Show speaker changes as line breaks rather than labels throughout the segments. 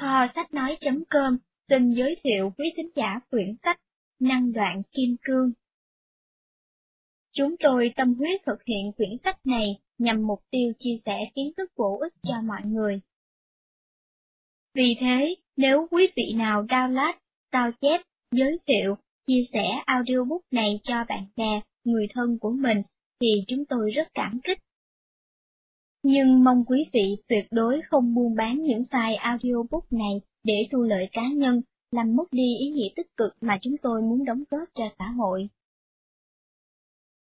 Kho sách nói.com xin giới thiệu quý thính giả quyển sách Năng đoạn kim cương. Chúng tôi tâm huyết thực hiện quyển sách này nhằm mục tiêu chia sẻ kiến thức bổ ích cho mọi người. Vì thế, nếu quý vị nào download, sao chép, giới thiệu, chia sẻ audiobook này cho bạn bè, người thân của mình, thì chúng tôi rất cảm kích. Nhưng mong quý vị tuyệt đối không buôn bán những file audiobook này để thu lợi cá nhân, làm mất đi ý nghĩa tích cực mà chúng tôi muốn đóng góp cho xã hội.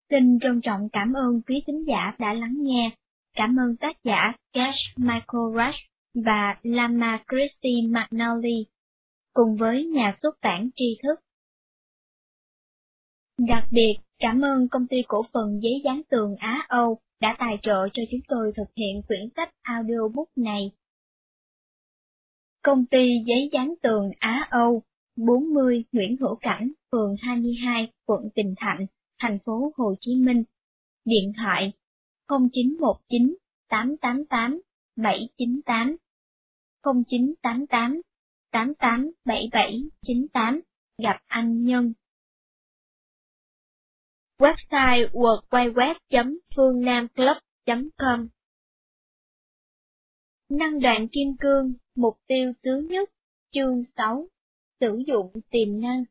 Xin trân trọng cảm ơn quý thính giả đã lắng nghe. Cảm ơn tác giả Cash Michael Rush và Lama Christy McNally, cùng với nhà xuất bản tri thức. Đặc biệt, cảm ơn công ty cổ phần giấy dán tường Á Âu đã tài trợ cho chúng tôi thực hiện quyển sách audiobook này. Công ty giấy dán tường Á Âu, 40 Nguyễn Hữu Cảnh, phường 22, quận Bình Thạnh, thành phố Hồ Chí Minh. Điện thoại 0919 888 798 0988 887798 gặp anh Nhân. Website www.phuongnamclub.com Năng đoạn kim cương, mục tiêu thứ nhất, chương 6, sử dụng tiềm năng.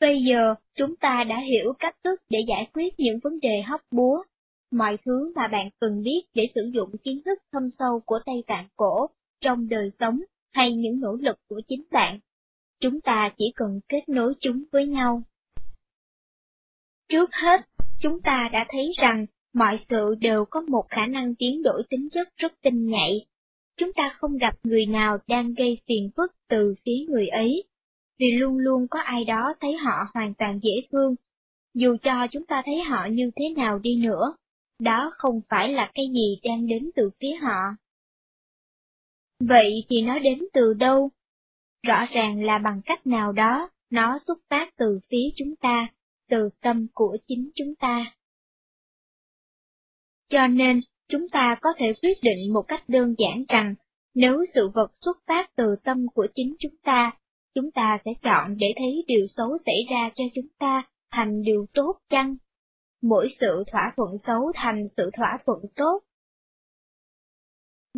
Bây giờ, chúng ta đã hiểu cách thức để giải quyết những vấn đề hóc búa, mọi thứ mà bạn cần biết để sử dụng kiến thức thâm sâu của Tây Tạng cổ trong đời sống hay những nỗ lực của chính bạn. Chúng ta chỉ cần kết nối chúng với nhau. Trước hết, chúng ta đã thấy rằng mọi sự đều có một khả năng biến đổi tính chất rất tinh nhạy. Chúng ta không gặp người nào đang gây phiền phức từ phía người ấy, vì luôn luôn có ai đó thấy họ hoàn toàn dễ thương, dù cho chúng ta thấy họ như thế nào đi nữa, đó không phải là cái gì đang đến từ phía họ. Vậy thì nó đến từ đâu? Rõ ràng là bằng cách nào đó, nó xuất phát từ phía chúng ta, từ tâm của chính chúng ta. Cho nên, chúng ta có thể quyết định một cách đơn giản rằng, nếu sự vật xuất phát từ tâm của chính chúng ta, chúng ta sẽ chọn để thấy điều xấu xảy ra cho chúng ta thành điều tốt chăng? Mỗi sự thỏa thuận xấu thành sự thỏa thuận tốt.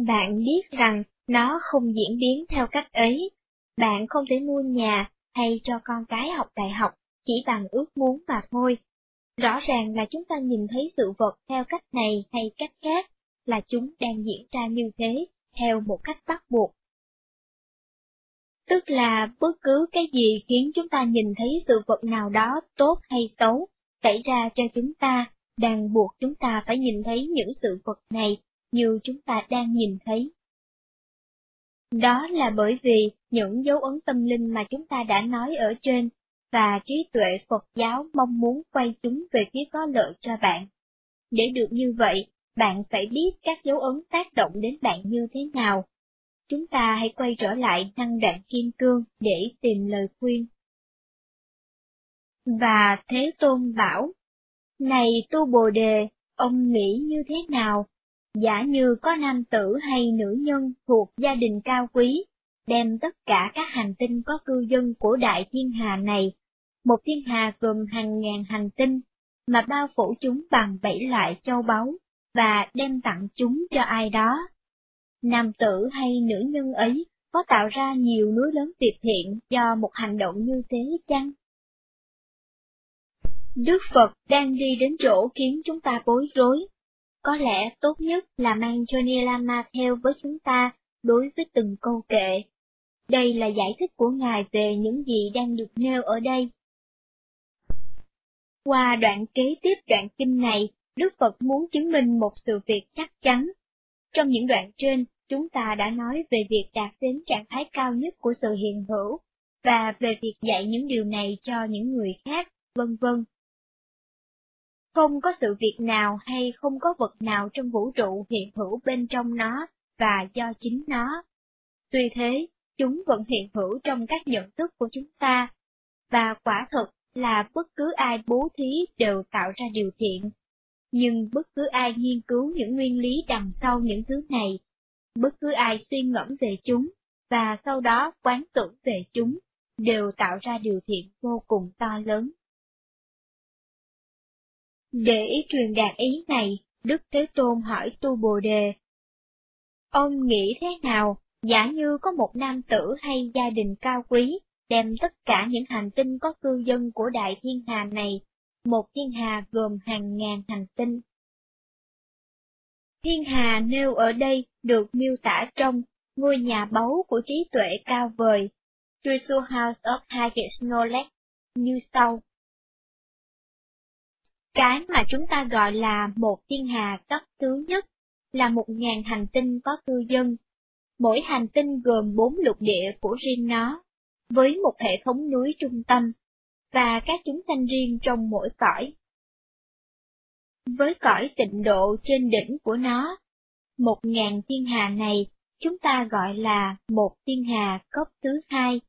Bạn biết rằng nó không diễn biến theo cách ấy. Bạn không thể mua nhà hay cho con cái học đại học chỉ bằng ước muốn mà thôi. Rõ ràng là chúng ta nhìn thấy sự vật theo cách này hay cách khác, là chúng đang diễn ra như thế, theo một cách bắt buộc. Tức là bất cứ cái gì khiến chúng ta nhìn thấy sự vật nào đó tốt hay xấu xảy ra cho chúng ta, đang buộc chúng ta phải nhìn thấy những sự vật này như chúng ta đang nhìn thấy. Đó là bởi vì những dấu ấn tâm linh mà chúng ta đã nói ở trên, và trí tuệ Phật giáo mong muốn quay chúng về phía có lợi cho bạn. Để được như vậy, bạn phải biết các dấu ấn tác động đến bạn như thế nào. Chúng ta hãy quay trở lại năng đoạn kim cương để tìm lời khuyên. Và Thế Tôn bảo, Này tu Bồ Đề, ông nghĩ như thế nào? Giả như có nam tử hay nữ nhân thuộc gia đình cao quý, đem tất cả các hành tinh có cư dân của đại thiên hà này, một thiên hà gồm hàng ngàn hành tinh, mà bao phủ chúng bằng bảy loại châu báu, và đem tặng chúng cho ai đó. Nam tử hay nữ nhân ấy có tạo ra nhiều núi lớn tuyệt thiện do một hành động như thế chăng? Đức Phật đang đi đến chỗ khiến chúng ta bối rối. Có lẽ tốt nhất là mang Johnny Lama theo với chúng ta đối với từng câu kệ. Đây là giải thích của Ngài về những gì đang được nêu ở đây. Qua đoạn kế tiếp đoạn kinh này, Đức Phật muốn chứng minh một sự việc chắc chắn. Trong những đoạn trên, chúng ta đã nói về việc đạt đến trạng thái cao nhất của sự hiện hữu, và về việc dạy những điều này cho những người khác, vân vân. Không có sự việc nào hay không có vật nào trong vũ trụ hiện hữu bên trong nó và do chính nó. Tuy thế, chúng vẫn hiện hữu trong các nhận thức của chúng ta, và quả thật là bất cứ ai bố thí đều tạo ra điều thiện. Nhưng bất cứ ai nghiên cứu những nguyên lý đằng sau những thứ này, bất cứ ai suy ngẫm về chúng, và sau đó quán tưởng về chúng, đều tạo ra điều thiện vô cùng to lớn. Để truyền đạt ý này, Đức Thế Tôn hỏi Tu Bồ Đề. Ông nghĩ thế nào, giả như có một nam tử hay gia đình cao quý, đem tất cả những hành tinh có cư dân của đại thiên hà này, một thiên hà gồm hàng ngàn hành tinh. Thiên hà nêu ở đây được miêu tả trong ngôi nhà báu của trí tuệ cao vời, Treasure House of Highest Knowledge, như sau. Cái mà chúng ta gọi là một thiên hà cấp thứ nhất là một ngàn hành tinh có cư dân. Mỗi hành tinh gồm bốn lục địa của riêng nó, với một hệ thống núi trung tâm, và các chúng sanh riêng trong mỗi cõi. Với cõi tịnh độ trên đỉnh của nó, một ngàn thiên hà này chúng ta gọi là một thiên hà cấp thứ hai,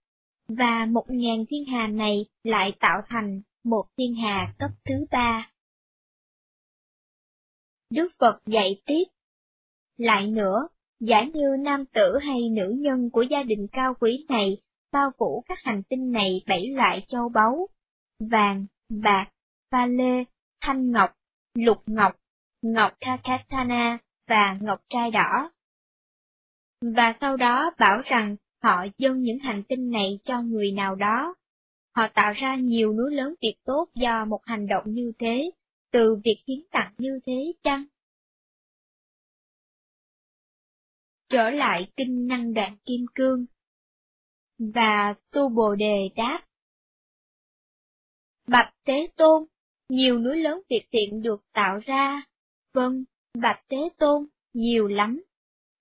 và một ngàn thiên hà này lại tạo thành một thiên hà cấp thứ ba. Đức Phật dạy tiếp. Lại nữa, giả như nam tử hay nữ nhân của gia đình cao quý này bao phủ các hành tinh này bảy loại châu báu, vàng, bạc, pha lê, thanh ngọc, lục ngọc, ngọc kakatana và ngọc trai đỏ. Và sau đó bảo rằng họ dâng những hành tinh này cho người nào đó. Họ tạo ra nhiều núi lớn việc tốt do một hành động như thế, từ việc hiến tặng như thế chăng? Trở lại kinh năng đoạn kim cương. Và tu bồ đề đáp. Bạch Tế Tôn, nhiều núi lớn việc thiện được tạo ra. Vâng, Bạch Tế Tôn, nhiều lắm.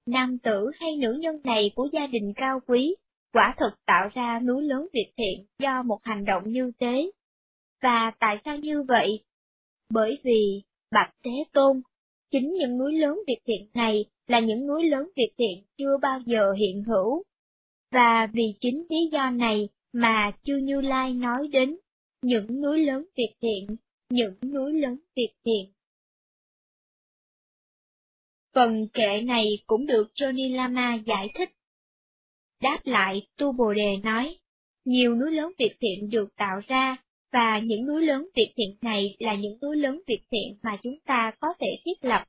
Nam tử hay nữ nhân này của gia đình cao quý, quả thực tạo ra núi lớn việc thiện do một hành động như thế. Và tại sao như vậy? Bởi vì, Bạch Tế Tôn, chính những núi lớn việc thiện này là những núi lớn việc thiện chưa bao giờ hiện hữu. Và vì chính lý do này mà Chư Như Lai nói đến những núi lớn việc thiện, những núi lớn việc thiện. Phần kệ này cũng được Johnny Lama giải thích. Đáp lại, Tu Bồ Đề nói, nhiều núi lớn việc thiện được tạo ra, và những núi lớn việc thiện này là những núi lớn việc thiện mà chúng ta có thể thiết lập,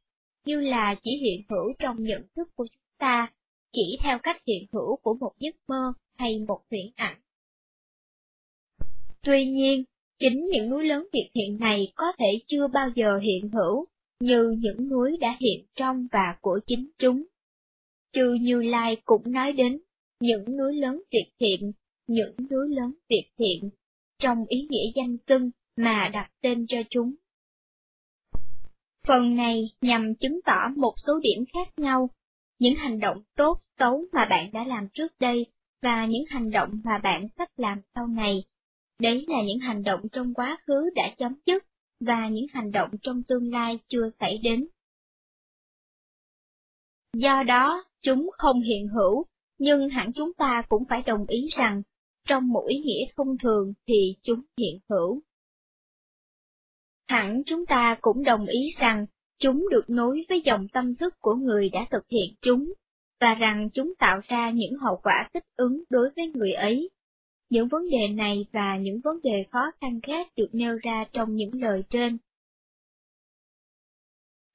như là chỉ hiện hữu trong nhận thức của chúng ta, chỉ theo cách hiện hữu của một giấc mơ hay một huyễn ảnh. Tuy nhiên, chính những núi lớn việc thiện này có thể chưa bao giờ hiện hữu, như những núi đã hiện trong và của chính chúng. Chư Như Lai cũng nói đến những núi lớn việc thiện, những núi lớn việc thiện, trong ý nghĩa danh xưng mà đặt tên cho chúng. Phần này nhằm chứng tỏ một số điểm khác nhau, những hành động tốt, xấu mà bạn đã làm trước đây, và những hành động mà bạn sắp làm sau này. Đấy là những hành động trong quá khứ đã chấm dứt, và những hành động trong tương lai chưa xảy đến. Do đó, chúng không hiện hữu, nhưng hẳn chúng ta cũng phải đồng ý rằng, trong một ý nghĩa thông thường thì chúng hiện hữu. Hẳn chúng ta cũng đồng ý rằng, chúng được nối với dòng tâm thức của người đã thực hiện chúng, và rằng chúng tạo ra những hậu quả thích ứng đối với người ấy. Những vấn đề này và những vấn đề khó khăn khác được nêu ra trong những lời trên.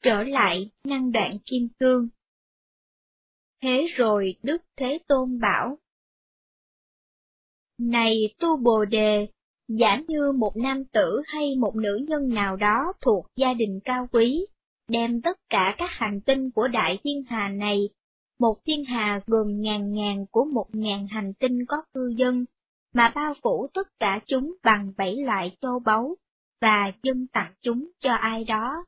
Trở lại năng đoạn kim cương. Thế rồi Đức Thế Tôn bảo. Này tu bồ đề, giả như một nam tử hay một nữ nhân nào đó thuộc gia đình cao quý, đem tất cả các hành tinh của đại thiên hà này, một thiên hà gồm ngàn ngàn của một ngàn hành tinh có cư dân, mà bao phủ tất cả chúng bằng bảy loại châu báu, và dâng tặng chúng cho ai đó.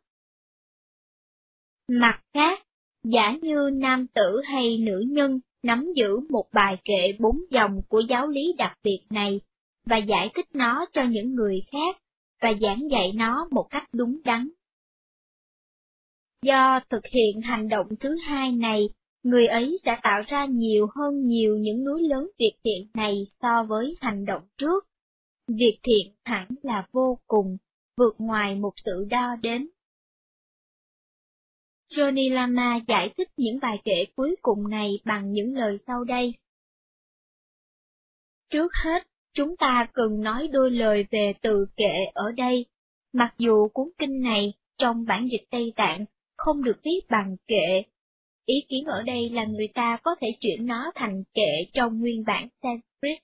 Mặt khác, giả như nam tử hay nữ nhân nắm giữ một bài kệ bốn dòng của giáo lý đặc biệt này, và giải thích nó cho những người khác, và giảng dạy nó một cách đúng đắn. Do thực hiện hành động thứ hai này người ấy sẽ tạo ra nhiều hơn nhiều những núi lớn việc thiện này so với hành động trước. Việc thiện hẳn là vô cùng, vượt ngoài một sự đo đếm. Johnny Lama giải thích những bài kể cuối cùng này bằng những lời sau đây. Trước hết, chúng ta cần nói đôi lời về từ kệ ở đây. Mặc dù cuốn kinh này, trong bản dịch Tây Tạng, không được viết bằng kệ. Ý kiến ở đây là người ta có thể chuyển nó thành kệ trong nguyên bản Sanskrit.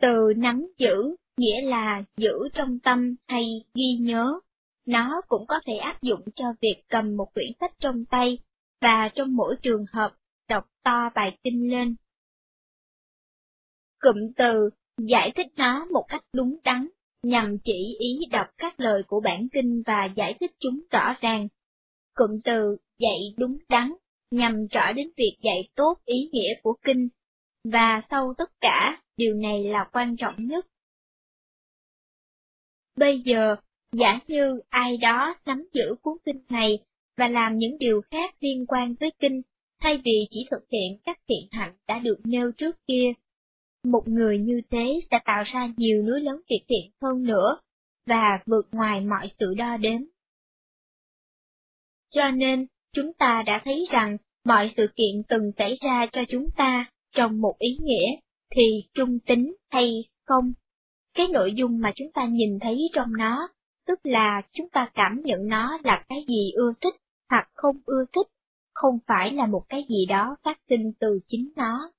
Từ nắm giữ, nghĩa là giữ trong tâm hay ghi nhớ. Nó cũng có thể áp dụng cho việc cầm một quyển sách trong tay, và trong mỗi trường hợp, đọc to bài kinh lên. Cụm từ giải thích nó một cách đúng đắn, nhằm chỉ ý đọc các lời của bản kinh và giải thích chúng rõ ràng. Cụm từ dạy đúng đắn nhằm rõ đến việc dạy tốt ý nghĩa của kinh, và sau tất cả, điều này là quan trọng nhất. Bây giờ, giả như ai đó nắm giữ cuốn kinh này và làm những điều khác liên quan với kinh, thay vì chỉ thực hiện các thiện hạnh đã được nêu trước kia, một người như thế sẽ tạo ra nhiều núi lớn việc thiện hơn nữa, và vượt ngoài mọi sự đo đếm. Cho nên, chúng ta đã thấy rằng mọi sự kiện từng xảy ra cho chúng ta trong một ý nghĩa, thì trung tính hay không. Cái nội dung mà chúng ta nhìn thấy trong nó, tức là chúng ta cảm nhận nó là cái gì ưa thích hoặc không ưa thích, không phải là một cái gì đó phát sinh từ chính nó.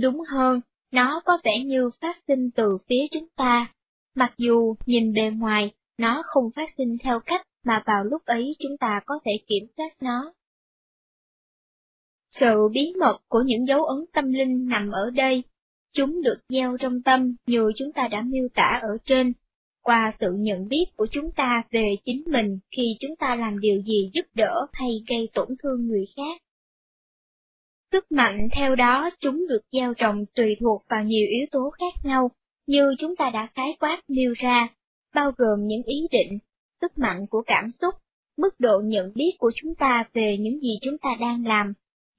Đúng hơn, nó có vẻ như phát sinh từ phía chúng ta, mặc dù nhìn bề ngoài, nó không phát sinh theo cách mà vào lúc ấy chúng ta có thể kiểm soát nó. Sự bí mật của những dấu ấn tâm linh nằm ở đây, chúng được gieo trong tâm như chúng ta đã miêu tả ở trên, qua sự nhận biết của chúng ta về chính mình khi chúng ta làm điều gì giúp đỡ hay gây tổn thương người khác. Sức mạnh theo đó chúng được gieo trồng tùy thuộc vào nhiều yếu tố khác nhau, như chúng ta đã khái quát nêu ra, bao gồm những ý định, sức mạnh của cảm xúc, mức độ nhận biết của chúng ta về những gì chúng ta đang làm,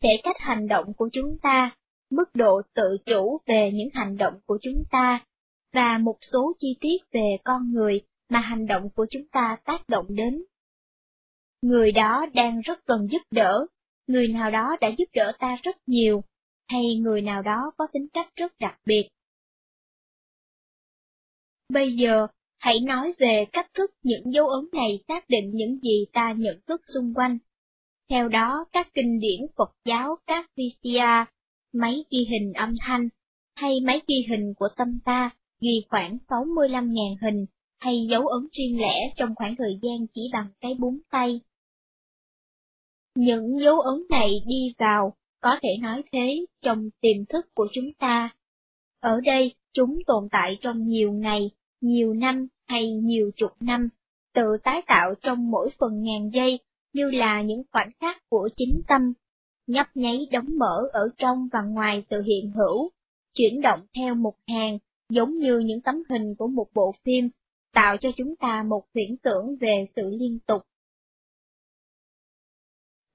thể cách hành động của chúng ta, mức độ tự chủ về những hành động của chúng ta, và một số chi tiết về con người mà hành động của chúng ta tác động đến. Người đó đang rất cần giúp đỡ, người nào đó đã giúp đỡ ta rất nhiều, hay người nào đó có tính cách rất đặc biệt. Bây giờ, hãy nói về cách thức những dấu ấn này xác định những gì ta nhận thức xung quanh. Theo đó, các kinh điển Phật giáo, các VCR, máy ghi hình âm thanh, hay máy ghi hình của tâm ta, ghi khoảng 65.000 hình, hay dấu ấn riêng lẻ trong khoảng thời gian chỉ bằng cái búng tay. Những dấu ấn này đi vào, có thể nói thế, trong tiềm thức của chúng ta. Ở đây, chúng tồn tại trong nhiều ngày, nhiều năm hay nhiều chục năm, tự tái tạo trong mỗi phần ngàn giây, như là những khoảnh khắc của chính tâm, nhấp nháy đóng mở ở trong và ngoài sự hiện hữu, chuyển động theo một hàng, giống như những tấm hình của một bộ phim, tạo cho chúng ta một huyễn tưởng về sự liên tục.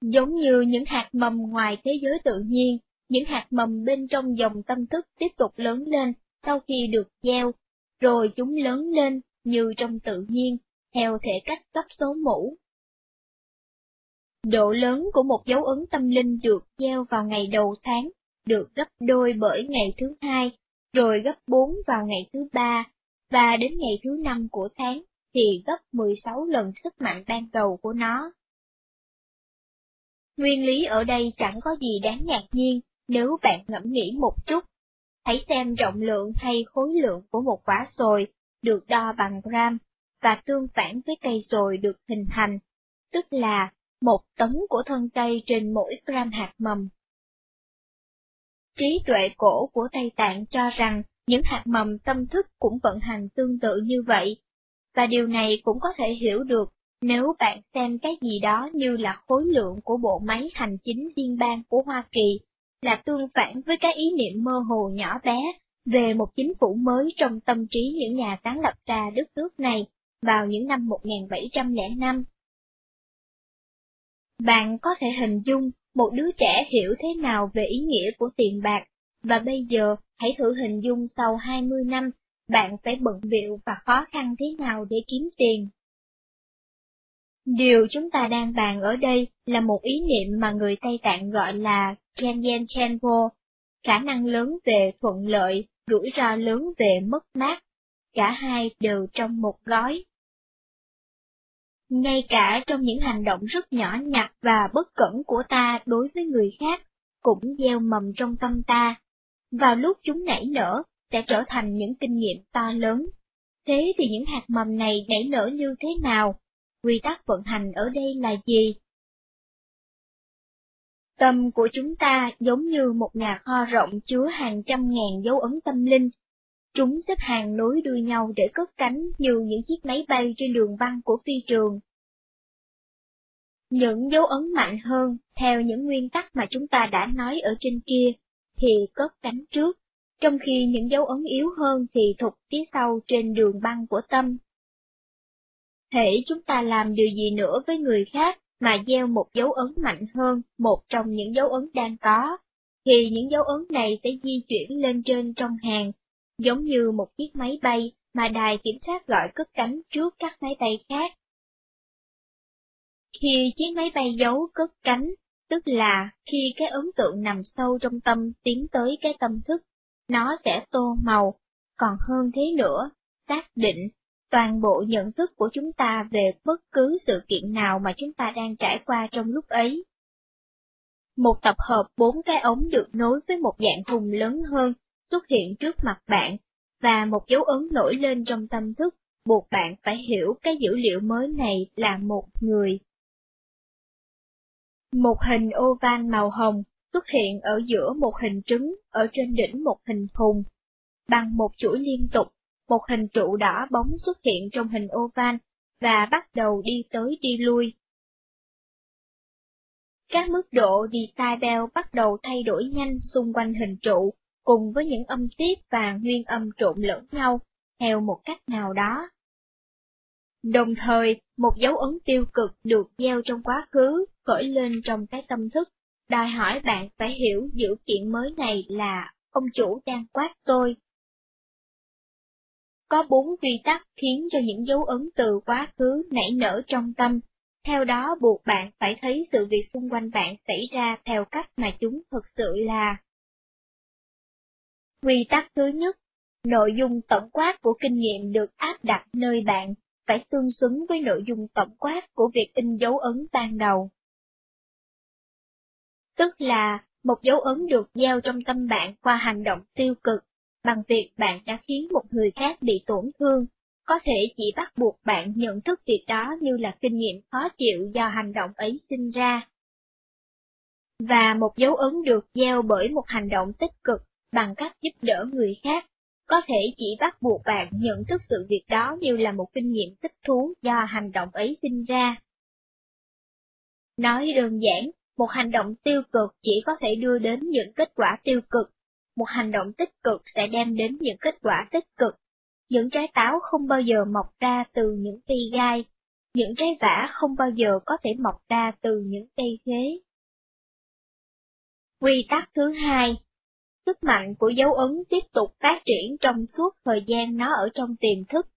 Giống như những hạt mầm ngoài thế giới tự nhiên, những hạt mầm bên trong dòng tâm thức tiếp tục lớn lên sau khi được gieo, rồi chúng lớn lên như trong tự nhiên, theo thể cách cấp số mũ. Độ lớn của một dấu ấn tâm linh được gieo vào ngày đầu tháng, được gấp đôi bởi ngày thứ hai, rồi gấp bốn vào ngày thứ ba, và đến ngày thứ năm của tháng thì gấp 16 lần sức mạnh ban đầu của nó. Nguyên lý ở đây chẳng có gì đáng ngạc nhiên nếu bạn ngẫm nghĩ một chút. Hãy xem trọng lượng hay khối lượng của một quả sồi được đo bằng gram và tương phản với cây sồi được hình thành, tức là một tấn của thân cây trên mỗi gram hạt mầm. Trí tuệ cổ của Tây Tạng cho rằng những hạt mầm tâm thức cũng vận hành tương tự như vậy, và điều này cũng có thể hiểu được nếu bạn xem cái gì đó như là khối lượng của bộ máy hành chính liên bang của Hoa Kỳ, là tương phản với cái ý niệm mơ hồ nhỏ bé về một chính phủ mới trong tâm trí những nhà sáng lập ra đất nước này vào những năm 1705. Bạn có thể hình dung một đứa trẻ hiểu thế nào về ý nghĩa của tiền bạc, và bây giờ hãy thử hình dung sau 20 năm, bạn phải bận biệu và khó khăn thế nào để kiếm tiền. Điều chúng ta đang bàn ở đây là một ý niệm mà người Tây Tạng gọi là Kanyen Chenpo, khả năng lớn về thuận lợi, rủi ro lớn về mất mát, cả hai đều trong một gói. Ngay cả trong những hành động rất nhỏ nhặt và bất cẩn của ta đối với người khác, cũng gieo mầm trong tâm ta. Vào lúc chúng nảy nở, sẽ trở thành những kinh nghiệm to lớn. Thế thì những hạt mầm này nảy nở như thế nào? Quy tắc vận hành ở đây là gì? Tâm của chúng ta giống như một nhà kho rộng chứa hàng trăm ngàn dấu ấn tâm linh. Chúng xếp hàng nối đuôi nhau để cất cánh như những chiếc máy bay trên đường băng của phi trường. Những dấu ấn mạnh hơn, theo những nguyên tắc mà chúng ta đã nói ở trên kia, thì cất cánh trước, trong khi những dấu ấn yếu hơn thì thụt phía sau trên đường băng của tâm. Thể chúng ta làm điều gì nữa với người khác mà gieo một dấu ấn mạnh hơn một trong những dấu ấn đang có, thì những dấu ấn này sẽ di chuyển lên trên trong hàng, giống như một chiếc máy bay mà đài kiểm soát gọi cất cánh trước các máy bay khác. Khi chiếc máy bay giấu cất cánh, tức là khi cái ấn tượng nằm sâu trong tâm tiến tới cái tâm thức, nó sẽ tô màu, còn hơn thế nữa, xác định toàn bộ nhận thức của chúng ta về bất cứ sự kiện nào mà chúng ta đang trải qua trong lúc ấy. Một tập hợp bốn cái ống được nối với một dạng thùng lớn hơn xuất hiện trước mặt bạn, và một dấu ấn nổi lên trong tâm thức, buộc bạn phải hiểu cái dữ liệu mới này là một người. Một hình oval màu hồng xuất hiện ở giữa một hình trứng ở trên đỉnh một hình thùng. Bằng một chuỗi liên tục, một hình trụ đỏ bóng xuất hiện trong hình oval và bắt đầu đi tới đi lui. Các mức độ decibel bắt đầu thay đổi nhanh xung quanh hình trụ, cùng với những âm tiết và nguyên âm trộn lẫn nhau, theo một cách nào đó. Đồng thời, một dấu ấn tiêu cực được gieo trong quá khứ, khởi lên trong cái tâm thức, đòi hỏi bạn phải hiểu dữ kiện mới này là ông chủ đang quát tôi. Có bốn quy tắc khiến cho những dấu ấn từ quá khứ nảy nở trong tâm, theo đó buộc bạn phải thấy sự việc xung quanh bạn xảy ra theo cách mà chúng thực sự là. Quy tắc thứ nhất, nội dung tổng quát của kinh nghiệm được áp đặt nơi bạn phải tương xứng với nội dung tổng quát của việc in dấu ấn ban đầu. Tức là, một dấu ấn được gieo trong tâm bạn qua hành động tiêu cực, bằng việc bạn đã khiến một người khác bị tổn thương, có thể chỉ bắt buộc bạn nhận thức việc đó như là kinh nghiệm khó chịu do hành động ấy sinh ra. Và một dấu ấn được gieo bởi một hành động tích cực bằng cách giúp đỡ người khác, có thể chỉ bắt buộc bạn nhận thức sự việc đó như là một kinh nghiệm thích thú do hành động ấy sinh ra. Nói đơn giản, một hành động tiêu cực chỉ có thể đưa đến những kết quả tiêu cực, một hành động tích cực sẽ đem đến những kết quả tích cực. Những trái táo không bao giờ mọc ra từ những cây gai, những trái vả không bao giờ có thể mọc ra từ những cây khế. Quy tắc thứ hai Sức mạnh của dấu ấn tiếp tục phát triển trong suốt thời gian nó ở trong tiềm thức,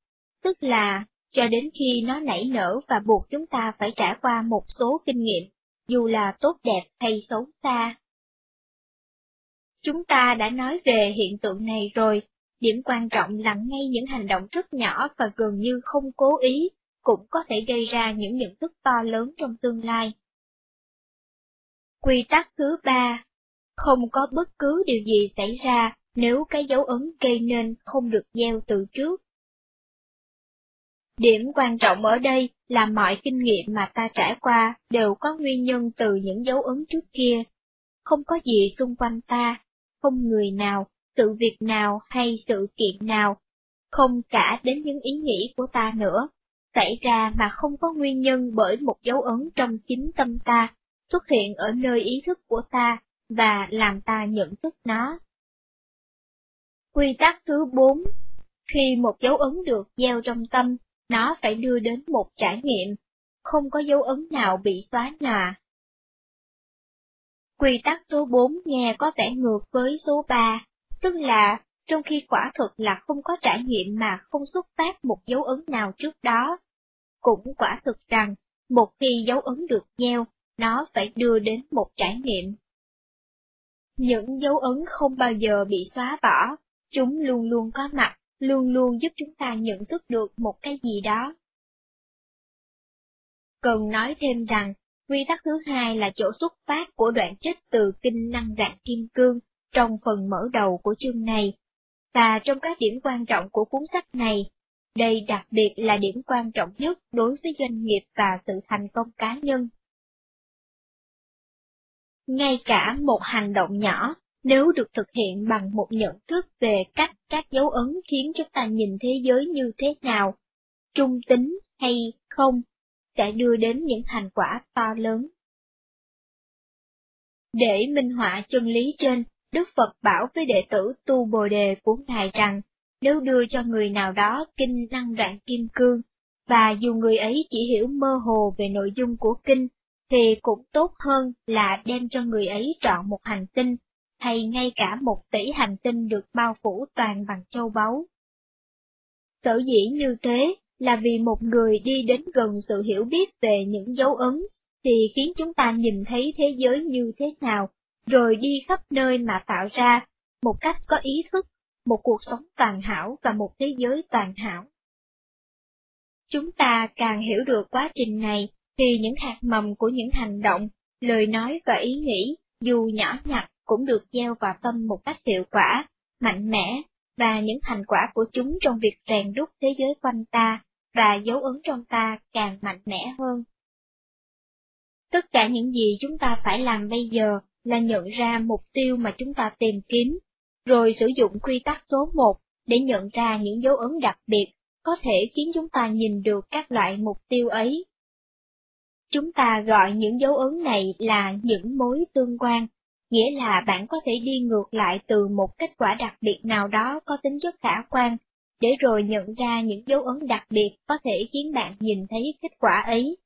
tức là cho đến khi nó nảy nở và buộc chúng ta phải trải qua một số kinh nghiệm, dù là tốt đẹp hay xấu xa. Chúng ta đã nói về hiện tượng này rồi, điểm quan trọng là ngay những hành động rất nhỏ và gần như không cố ý, cũng có thể gây ra những nhận thức to lớn trong tương lai. Quy tắc thứ ba không có bất cứ điều gì xảy ra nếu cái dấu ấn gây nên không được gieo từ trước. Điểm quan trọng ở đây là mọi kinh nghiệm mà ta trải qua đều có nguyên nhân từ những dấu ấn trước kia. Không có gì xung quanh ta, không người nào, sự việc nào hay sự kiện nào, không cả đến những ý nghĩ của ta nữa, xảy ra mà không có nguyên nhân bởi một dấu ấn trong chính tâm ta, xuất hiện ở nơi ý thức của ta và làm ta nhận thức nó. Quy tắc thứ 4 Khi một dấu ấn được gieo trong tâm, nó phải đưa đến một trải nghiệm, không có dấu ấn nào bị xóa nhòa. Quy tắc số 4 nghe có vẻ ngược với số 3, tức là trong khi quả thực là không có trải nghiệm mà không xuất phát một dấu ấn nào trước đó. Cũng quả thực rằng, một khi dấu ấn được gieo, nó phải đưa đến một trải nghiệm. Những dấu ấn không bao giờ bị xóa bỏ, chúng luôn luôn có mặt, luôn luôn giúp chúng ta nhận thức được một cái gì đó. Cần nói thêm rằng, quy tắc thứ hai là chỗ xuất phát của đoạn trích từ Kinh Năng Rạng Kim Cương trong phần mở đầu của chương này, và trong các điểm quan trọng của cuốn sách này, đây đặc biệt là điểm quan trọng nhất đối với doanh nghiệp và sự thành công cá nhân. Ngay cả một hành động nhỏ, nếu được thực hiện bằng một nhận thức về cách các dấu ấn khiến chúng ta nhìn thế giới như thế nào, trung tính hay không, sẽ đưa đến những thành quả to lớn. Để minh họa chân lý trên, Đức Phật bảo với đệ tử tu Bồ Đề của Ngài rằng, nếu đưa cho người nào đó kinh năng đoạn kim cương, và dù người ấy chỉ hiểu mơ hồ về nội dung của kinh, thì cũng tốt hơn là đem cho người ấy trọn một hành tinh, hay ngay cả một tỷ hành tinh được bao phủ toàn bằng châu báu. Sở dĩ như thế là vì một người đi đến gần sự hiểu biết về những dấu ấn, thì khiến chúng ta nhìn thấy thế giới như thế nào, rồi đi khắp nơi mà tạo ra, một cách có ý thức, một cuộc sống toàn hảo và một thế giới toàn hảo. Chúng ta càng hiểu được quá trình này, thì những hạt mầm của những hành động, lời nói và ý nghĩ, dù nhỏ nhặt, cũng được gieo vào tâm một cách hiệu quả, mạnh mẽ, và những thành quả của chúng trong việc rèn đúc thế giới quanh ta và dấu ấn trong ta càng mạnh mẽ hơn. Tất cả những gì chúng ta phải làm bây giờ là nhận ra mục tiêu mà chúng ta tìm kiếm, rồi sử dụng quy tắc số 1 để nhận ra những dấu ấn đặc biệt có thể khiến chúng ta nhìn được các loại mục tiêu ấy. Chúng ta gọi những dấu ấn này là những mối tương quan, nghĩa là bạn có thể đi ngược lại từ một kết quả đặc biệt nào đó có tính chất khả quan, để rồi nhận ra những dấu ấn đặc biệt có thể khiến bạn nhìn thấy kết quả ấy.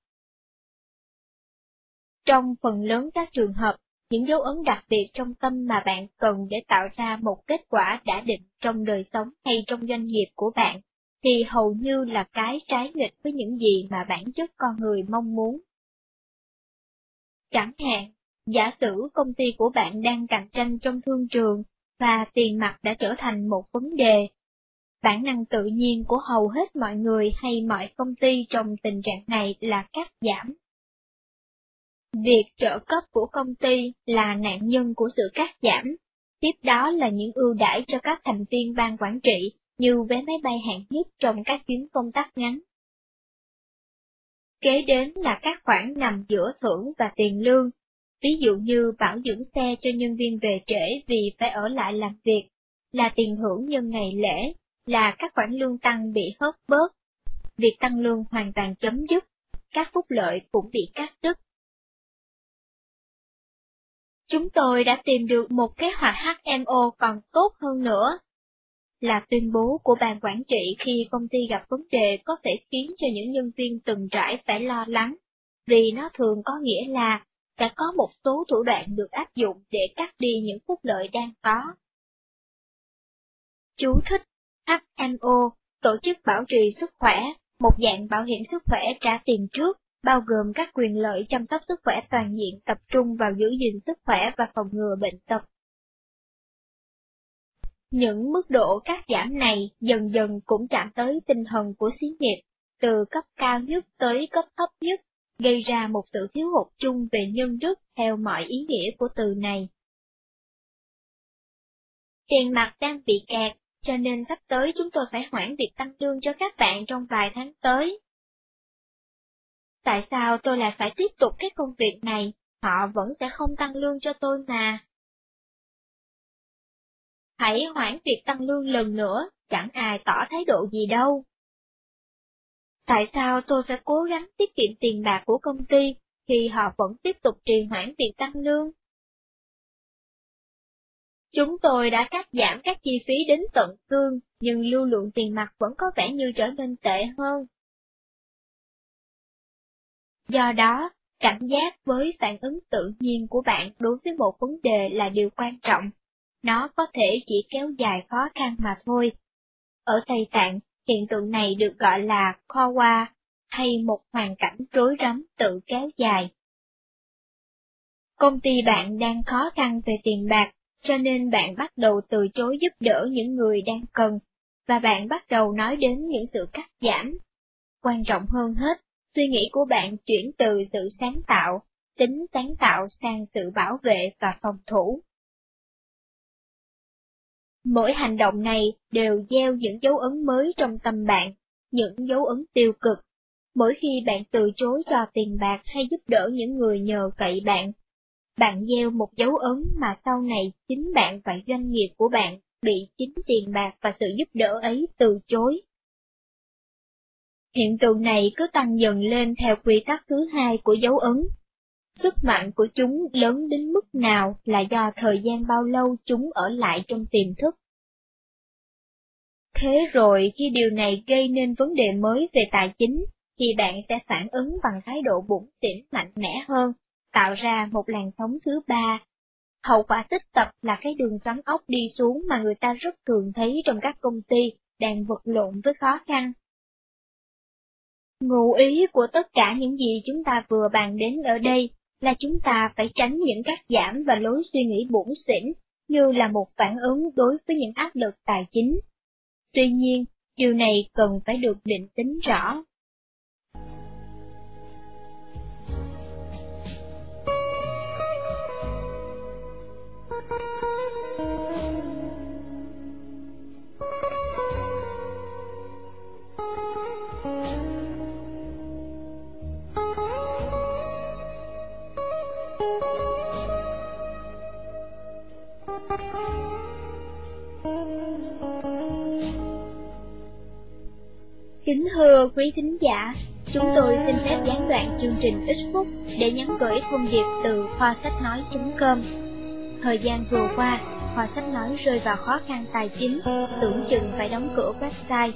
Trong phần lớn các trường hợp, những dấu ấn đặc biệt trong tâm mà bạn cần để tạo ra một kết quả đã định trong đời sống hay trong doanh nghiệp của bạn, thì hầu như là cái trái nghịch với những gì mà bản chất con người mong muốn. Chẳng hạn, giả sử công ty của bạn đang cạnh tranh trong thương trường, và tiền mặt đã trở thành một vấn đề. Bản năng tự nhiên của hầu hết mọi người hay mọi công ty trong tình trạng này là cắt giảm Việc trợ cấp của công ty là nạn nhân của sự cắt giảm, tiếp đó là những ưu đãi cho các thành viên ban quản trị như vé máy bay hạng nhất trong các chuyến công tác ngắn. Kế đến là các khoản nằm giữa thưởng và tiền lương, ví dụ như bảo dưỡng xe cho nhân viên về trễ vì phải ở lại làm việc, là tiền thưởng nhân ngày lễ, là các khoản lương tăng bị hớt bớt, việc tăng lương hoàn toàn chấm dứt, các phúc lợi cũng bị cắt đứt. Chúng tôi đã tìm được một kế hoạch HMO còn tốt hơn nữa. Là tuyên bố của ban quản trị khi công ty gặp vấn đề có thể khiến cho những nhân viên từng trải phải lo lắng, vì nó thường có nghĩa là đã có một số thủ đoạn được áp dụng để cắt đi những phúc lợi đang có. Chú thích HMO, Tổ chức Bảo trì Sức khỏe, một dạng bảo hiểm sức khỏe trả tiền trước bao gồm các quyền lợi chăm sóc sức khỏe toàn diện tập trung vào giữ gìn sức khỏe và phòng ngừa bệnh tật. Những mức độ cắt giảm này dần dần cũng chạm tới tinh thần của xí nghiệp, từ cấp cao nhất tới cấp thấp nhất, gây ra một sự thiếu hụt chung về nhân đức theo mọi ý nghĩa của từ này. Tiền mặt đang bị kẹt, cho nên sắp tới chúng tôi phải hoãn việc tăng lương cho các bạn trong vài tháng tới. Tại sao tôi lại phải tiếp tục cái công việc này, họ vẫn sẽ không tăng lương cho tôi mà. Hãy hoãn việc tăng lương lần nữa, chẳng ai tỏ thái độ gì đâu. Tại sao tôi phải cố gắng tiết kiệm tiền bạc của công ty khi họ vẫn tiếp tục trì hoãn việc tăng lương? Chúng tôi đã cắt giảm các chi phí đến tận xương, nhưng lưu lượng tiền mặt vẫn có vẻ như trở nên tệ hơn. Do đó, cảnh giác với phản ứng tự nhiên của bạn đối với một vấn đề là điều quan trọng. Nó có thể chỉ kéo dài khó khăn mà thôi. Ở Tây Tạng, hiện tượng này được gọi là Kawa, hay một hoàn cảnh rối rắm tự kéo dài. Công ty bạn đang khó khăn về tiền bạc, cho nên bạn bắt đầu từ chối giúp đỡ những người đang cần, và bạn bắt đầu nói đến những sự cắt giảm. Quan trọng hơn hết, suy nghĩ của bạn chuyển từ sự sáng tạo, tính sáng tạo sang sự bảo vệ và phòng thủ. Mỗi hành động này đều gieo những dấu ấn mới trong tâm bạn, những dấu ấn tiêu cực. Mỗi khi bạn từ chối cho tiền bạc hay giúp đỡ những người nhờ cậy bạn, bạn gieo một dấu ấn mà sau này chính bạn và doanh nghiệp của bạn bị chính tiền bạc và sự giúp đỡ ấy từ chối. Hiện tượng này cứ tăng dần lên theo quy tắc thứ hai của dấu ấn. Sức mạnh của chúng lớn đến mức nào là do thời gian bao lâu chúng ở lại trong tiềm thức. Thế rồi khi điều này gây nên vấn đề mới về tài chính, thì bạn sẽ phản ứng bằng thái độ bụng tỉnh mạnh mẽ hơn, tạo ra một làn sóng thứ ba. Hậu quả tích tập là cái đường xoắn ốc đi xuống mà người ta rất thường thấy trong các công ty đang vật lộn với khó khăn. Ngụ ý của tất cả những gì chúng ta vừa bàn đến ở đây là chúng ta phải tránh những cắt giảm và lối suy nghĩ bủn xỉn như là một phản ứng đối với những áp lực tài chính. Tuy nhiên, điều này cần phải được định tính rõ. Kính thưa quý thính giả, chúng tôi xin phép gián đoạn chương trình ít phút để nhắn gửi thông điệp từ khoa sách nói.com. Thời gian vừa qua, khoa sách nói rơi vào khó khăn tài chính, tưởng chừng phải đóng cửa website.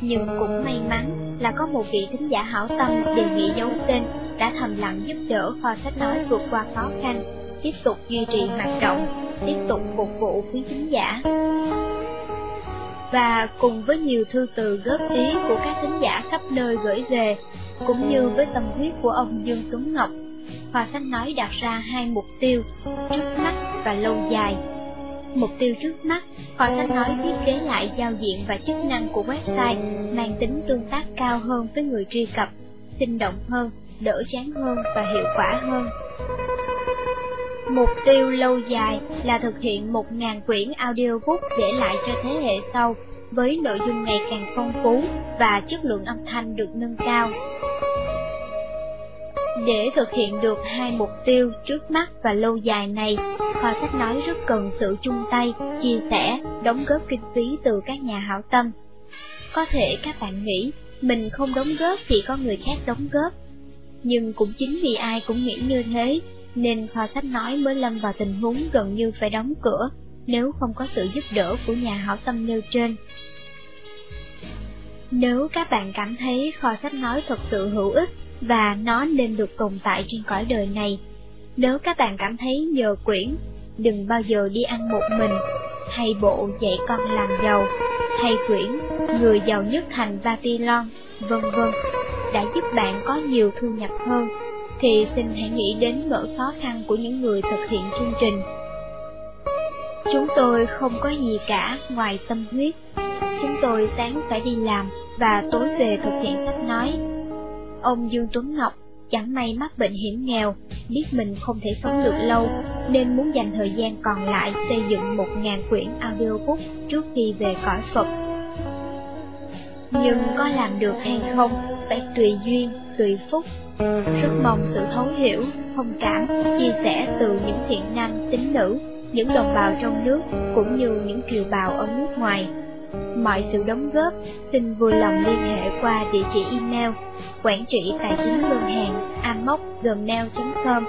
Nhưng cũng may mắn là có một vị thính giả hảo tâm đề nghị giấu tên đã thầm lặng giúp đỡ khoa sách nói vượt qua khó khăn, tiếp tục duy trì hoạt động, tiếp tục phục vụ quý thính giả và cùng với nhiều thư từ góp ý của các thính giả khắp nơi gửi về, cũng như với tâm huyết của ông Dương Tuấn Ngọc, Hòa Sách nói đặt ra hai mục tiêu, trước mắt và lâu dài. Mục tiêu trước mắt, Hòa Sách nói thiết kế lại giao diện và chức năng của website mang tính tương tác cao hơn với người truy cập, sinh động hơn, đỡ chán hơn và hiệu quả hơn. Mục tiêu lâu dài là thực hiện 1.000 quyển audiobook để lại cho thế hệ sau, với nội dung ngày càng phong phú và chất lượng âm thanh được nâng cao. Để thực hiện được hai mục tiêu trước mắt và lâu dài này, Kho sách nói rất cần sự chung tay, chia sẻ, đóng góp kinh phí từ các nhà hảo tâm. Có thể các bạn nghĩ, mình không đóng góp thì có người khác đóng góp. Nhưng cũng chính vì ai cũng nghĩ như thế, nên kho sách nói mới lâm vào tình huống gần như phải đóng cửa, nếu không có sự giúp đỡ của nhà hảo tâm nêu trên. Nếu các bạn cảm thấy kho sách nói thật sự hữu ích và nó nên được tồn tại trên cõi đời này, nếu các bạn cảm thấy nhờ quyển, đừng bao giờ đi ăn một mình, hay bộ dạy con làm giàu, hay quyển Người giàu nhất thành Babylon, vân vân, đã giúp bạn có nhiều thu nhập hơn thì xin hãy nghĩ đến nỗi khó khăn của những người thực hiện chương trình. Chúng tôi không có gì cả ngoài tâm huyết. Chúng tôi sáng phải đi làm và tối về thực hiện sách nói. Ông Dương Tuấn Ngọc chẳng may mắc bệnh hiểm nghèo, biết mình không thể sống được lâu, nên muốn dành thời gian còn lại xây dựng một ngàn quyển audiobook trước khi về cõi Phật. Nhưng có làm được hay không, phải tùy duyên, tùy phúc rất mong sự thấu hiểu, thông cảm, chia sẻ từ những thiện nam, tín nữ, những đồng bào trong nước cũng như những kiều bào ở nước ngoài. Mọi sự đóng góp xin vui lòng liên hệ qua địa chỉ email quản trị tài chính ngân hàng amoc.gmail.com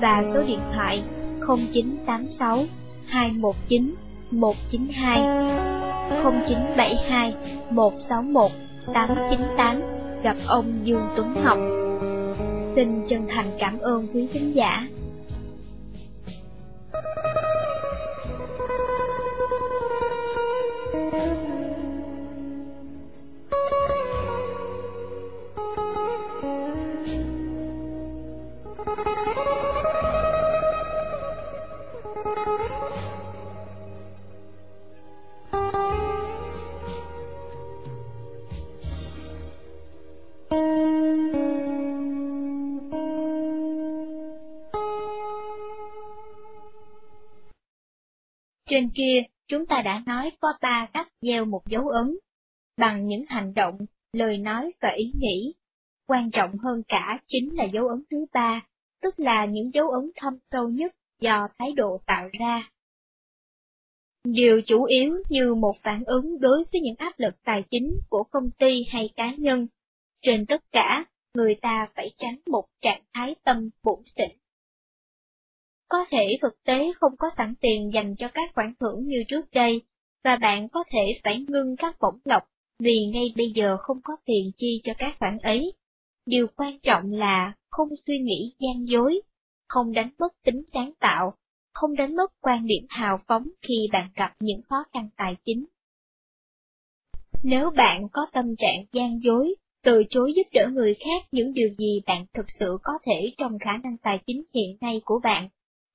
và số điện thoại 0986 219 192 0972 161 898 gặp ông Dương Tuấn Học. Xin chân thành cảm ơn quý khán giả. Trên kia, chúng ta đã nói có ba cách gieo một dấu ấn, bằng những hành động, lời nói và ý nghĩ. Quan trọng hơn cả chính là dấu ấn thứ ba, tức là những dấu ấn thâm sâu nhất do thái độ tạo ra. Điều chủ yếu như một phản ứng đối với những áp lực tài chính của công ty hay cá nhân. Trên tất cả, người ta phải tránh một trạng thái tâm bụng xỉn. Có thể thực tế không có sẵn tiền dành cho các khoản thưởng như trước đây, và bạn có thể phải ngưng các bổng lộc vì ngay bây giờ không có tiền chi cho các khoản ấy. Điều quan trọng là không suy nghĩ gian dối, không đánh mất tính sáng tạo, không đánh mất quan điểm hào phóng khi bạn gặp những khó khăn tài chính. Nếu bạn có tâm trạng gian dối, từ chối giúp đỡ người khác những điều gì bạn thực sự có thể trong khả năng tài chính hiện nay của bạn,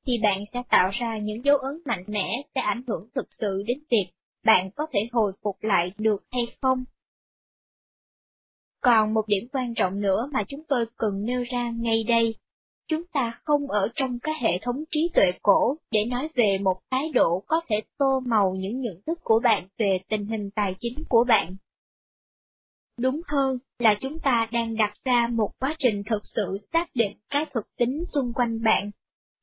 thì bạn sẽ tạo ra những dấu ấn mạnh mẽ sẽ ảnh hưởng thực sự đến việc bạn có thể hồi phục lại được hay không. Còn một điểm quan trọng nữa mà chúng tôi cần nêu ra ngay đây, chúng ta không ở trong cái hệ thống trí tuệ cổ để nói về một thái độ có thể tô màu những nhận thức của bạn về tình hình tài chính của bạn. Đúng hơn là chúng ta đang đặt ra một quá trình thực sự xác định cái thực tính xung quanh bạn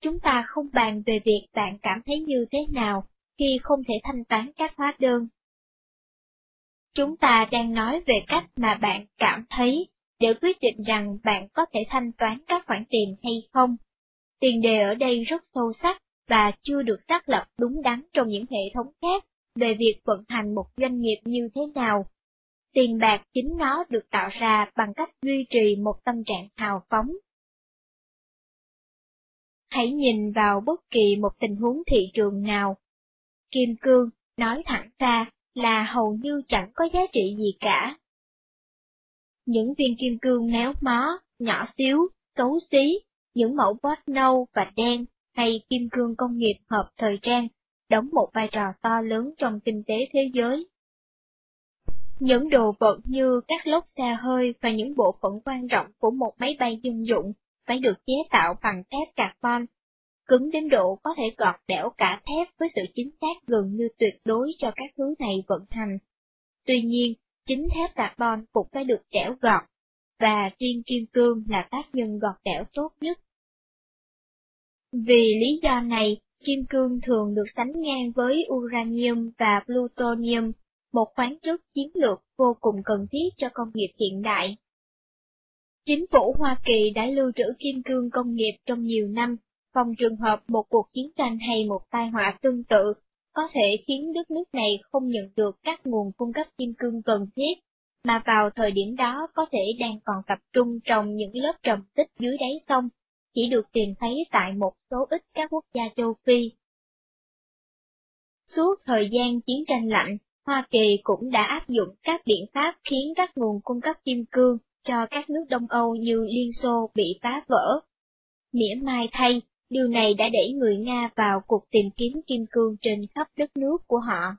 Chúng ta không bàn về việc bạn cảm thấy như thế nào khi không thể thanh toán các hóa đơn. Chúng ta đang nói về cách mà bạn cảm thấy để quyết định rằng bạn có thể thanh toán các khoản tiền hay không. Tiền đề ở đây rất sâu sắc và chưa được xác lập đúng đắn trong những hệ thống khác về việc vận hành một doanh nghiệp như thế nào. Tiền bạc chính nó được tạo ra bằng cách duy trì một tâm trạng hào phóng, Hãy nhìn vào bất kỳ một tình huống thị trường nào. Kim cương, nói thẳng ra, là hầu như chẳng có giá trị gì cả. Những viên kim cương méo mó, nhỏ xíu, xấu xí, những mẫu bót nâu và đen hay kim cương công nghiệp hợp thời trang đóng một vai trò to lớn trong kinh tế thế giới. Những đồ vật như các lốc xe hơi và những bộ phận quan trọng của một máy bay dân dụng phải được chế tạo bằng thép carbon, cứng đến độ có thể gọt đẽo cả thép với sự chính xác gần như tuyệt đối cho các thứ này vận hành. Tuy nhiên, chính thép carbon cũng phải được đẽo gọt, và riêng kim cương là tác nhân gọt đẽo tốt nhất. Vì lý do này, kim cương thường được sánh ngang với uranium và plutonium, một khoáng chất chiến lược vô cùng cần thiết cho công nghiệp hiện đại. Chính phủ Hoa Kỳ đã lưu trữ kim cương công nghiệp trong nhiều năm, phòng trường hợp một cuộc chiến tranh hay một tai họa tương tự có thể khiến đất nước này không nhận được các nguồn cung cấp kim cương cần thiết, mà vào thời điểm đó có thể đang còn tập trung trong những lớp trầm tích dưới đáy sông, chỉ được tìm thấy tại một số ít các quốc gia châu Phi. Suốt thời gian chiến tranh lạnh, Hoa Kỳ cũng đã áp dụng các biện pháp khiến các nguồn cung cấp kim cương cho các nước Đông Âu như Liên Xô bị phá vỡ. Mỉa mai thay, điều này đã đẩy người Nga vào cuộc tìm kiếm kim cương trên khắp đất nước của họ.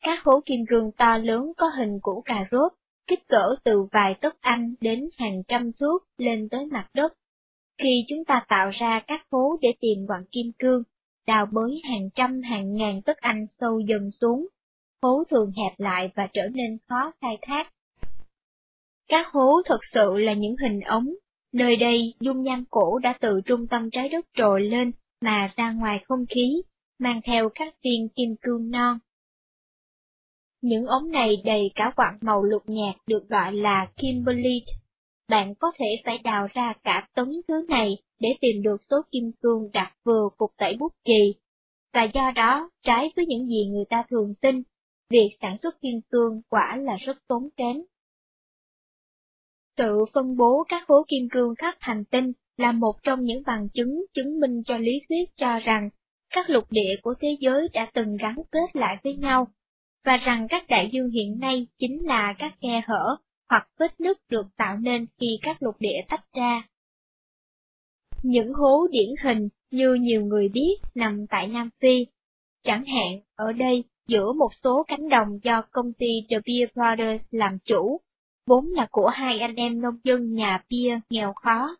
Các hố kim cương to lớn có hình củ cà rốt, kích cỡ từ vài tấc Anh đến hàng trăm thước lên tới mặt đất. Khi chúng ta tạo ra các hố để tìm quặng kim cương, đào bới hàng trăm hàng ngàn tấc Anh sâu dần xuống, hố thường hẹp lại và trở nên khó khai thác. Các hố thật sự là những hình ống, nơi đây dung nham cổ đã từ trung tâm trái đất trồi lên mà ra ngoài không khí, mang theo các viên kim cương non. Những ống này đầy cả quặng màu lục nhạt được gọi là kimberlite. Bạn có thể phải đào ra cả tấn thứ này để tìm được số kim cương đặt vừa cục tẩy bút chì. Và do đó, trái với những gì người ta thường tin, việc sản xuất kim cương quả là rất tốn kém. Sự phân bố các hố kim cương khắp hành tinh là một trong những bằng chứng chứng minh cho lý thuyết cho rằng các lục địa của thế giới đã từng gắn kết lại với nhau, và rằng các đại dương hiện nay chính là các khe hở hoặc vết nứt được tạo nên khi các lục địa tách ra. Những hố điển hình như nhiều người biết nằm tại Nam Phi. Chẳng hạn, ở đây, giữa một số cánh đồng do công ty The Beer Brothers làm chủ, vốn là của hai anh em nông dân nhà bia nghèo khó.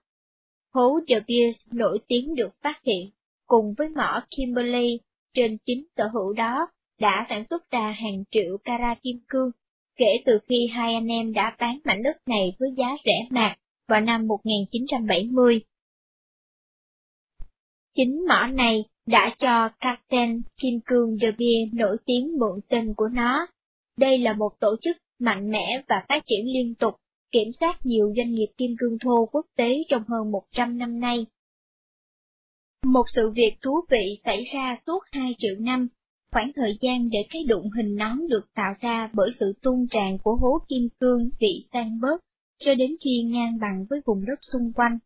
Hố The Beers nổi tiếng được phát hiện, cùng với mỏ Kimberley trên chính sở hữu đó, đã sản xuất ra hàng triệu carat kim cương, kể từ khi hai anh em đã bán mảnh đất này với giá rẻ mạt vào năm 1970. Chính mỏ này đã cho Captain Kim Cương De Beer nổi tiếng mượn tên của nó. Đây là một tổ chức mạnh mẽ và phát triển liên tục, kiểm soát nhiều doanh nghiệp kim cương thô quốc tế trong hơn 100 năm nay. Một sự việc thú vị xảy ra suốt 2 triệu năm, khoảng thời gian để cái đụng hình nón được tạo ra bởi sự tuôn tràn của hố kim cương bị tan bớt, cho đến khi ngang bằng với vùng đất xung quanh.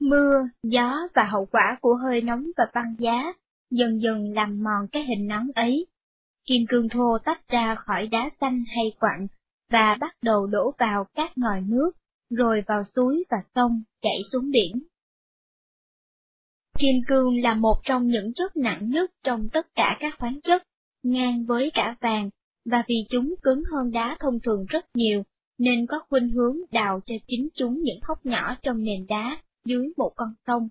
Mưa, gió và hậu quả của hơi nóng và băng giá dần dần làm mòn cái hình nón ấy. Kim cương thô tách ra khỏi đá xanh hay quặng và bắt đầu đổ vào các ngòi nước, rồi vào suối và sông chảy xuống biển. Kim cương là một trong những chất nặng nhất trong tất cả các khoáng chất, ngang với cả vàng, và vì chúng cứng hơn đá thông thường rất nhiều, nên có khuynh hướng đào cho chính chúng những hốc nhỏ trong nền đá dưới một con sông.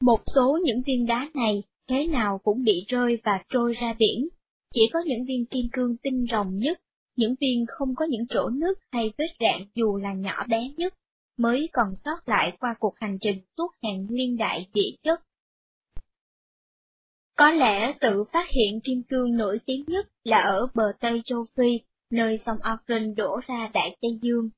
Một số những viên đá này thế nào cũng bị rơi và trôi ra biển, chỉ có những viên kim cương tinh rồng nhất, những viên không có những chỗ nước hay vết rạn dù là nhỏ bé nhất, mới còn sót lại qua cuộc hành trình suốt hàng liên đại địa chất. Có lẽ sự phát hiện kim cương nổi tiếng nhất là ở bờ Tây châu Phi, nơi sông Auckland đổ ra Đại Tây Dương.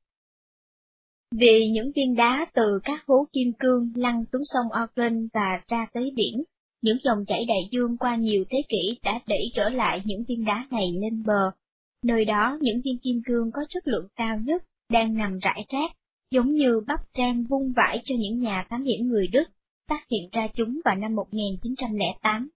Vì những viên đá từ các hố kim cương lăn xuống sông Auckland và ra tới biển, những dòng chảy đại dương qua nhiều thế kỷ đã đẩy trở lại những viên đá này lên bờ. Nơi đó những viên kim cương có chất lượng cao nhất đang nằm rải rác, giống như bắp rang vung vãi cho những nhà thám hiểm người Đức, phát hiện ra chúng vào năm 1908.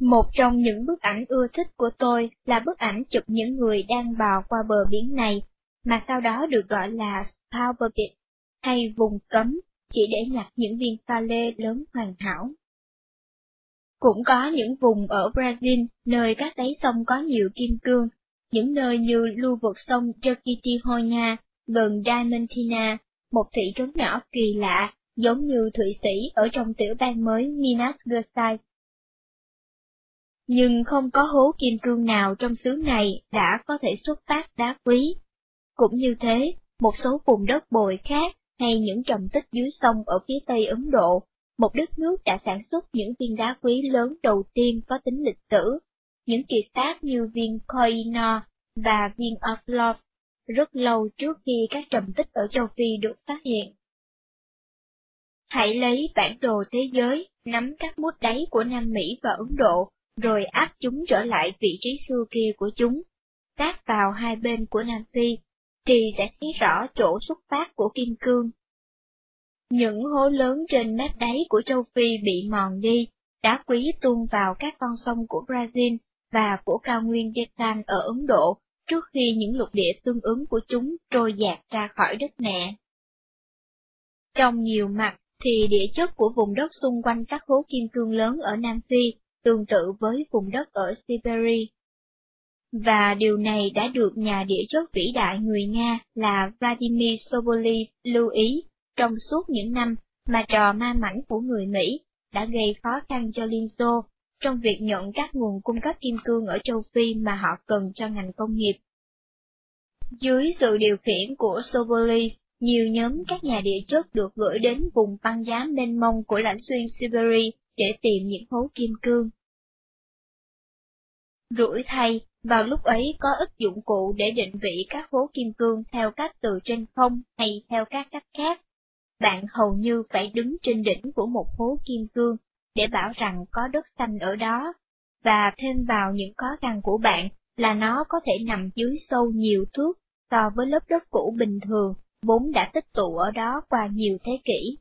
Một trong những bức ảnh ưa thích của tôi là bức ảnh chụp những người đang bò qua bờ biển này, mà sau đó được gọi là Power Beach, hay vùng cấm, chỉ để nhặt những viên pha lê lớn hoàn hảo. Cũng có những vùng ở Brazil, nơi các đáy sông có nhiều kim cương, những nơi như lưu vực sông Jequitinhonha, gần Diamantina, một thị trấn nhỏ kỳ lạ, giống như Thụy Sĩ ở trong tiểu bang mới Minas Gerais. Nhưng không có hố kim cương nào trong xứ này đã có thể xuất phát đá quý. Cũng như thế, một số vùng đất bồi khác hay những trầm tích dưới sông ở phía tây Ấn Độ, một đất nước đã sản xuất những viên đá quý lớn đầu tiên có tính lịch sử, những kiệt tác như viên Koino và viên Oslo, rất lâu trước khi các trầm tích ở châu Phi được phát hiện. Hãy lấy bản đồ thế giới, nắm các mút đáy của Nam Mỹ và Ấn Độ, rồi áp chúng trở lại vị trí xưa kia của chúng, tác vào hai bên của Nam Phi, thì sẽ thấy rõ chỗ xuất phát của kim cương. Những hố lớn trên mép đáy của châu Phi bị mòn đi, đá quý tuôn vào các con sông của Brazil và của cao nguyên Deccan ở Ấn Độ trước khi những lục địa tương ứng của chúng trôi dạt ra khỏi đất mẹ. Trong nhiều mặt thì địa chất của vùng đất xung quanh các hố kim cương lớn ở Nam Phi tương tự với vùng đất ở Siberia. Và điều này đã được nhà địa chất vĩ đại người Nga là Vladimir Sobolev lưu ý trong suốt những năm mà trò ma mảnh của người Mỹ đã gây khó khăn cho Liên Xô trong việc nhận các nguồn cung cấp kim cương ở châu Phi mà họ cần cho ngành công nghiệp. Dưới sự điều khiển của Sobolev, nhiều nhóm các nhà địa chất được gửi đến vùng băng giá mênh mông của lãnh xuyên Siberia để tìm những hố kim cương. Rủi thay, vào lúc ấy có ít dụng cụ để định vị các hố kim cương theo cách từ trên không hay theo các cách khác. Bạn hầu như phải đứng trên đỉnh của một hố kim cương để bảo rằng có đất xanh ở đó, và thêm vào những khó khăn của bạn là nó có thể nằm dưới sâu nhiều thước so với lớp đất cũ bình thường vốn đã tích tụ ở đó qua nhiều thế kỷ.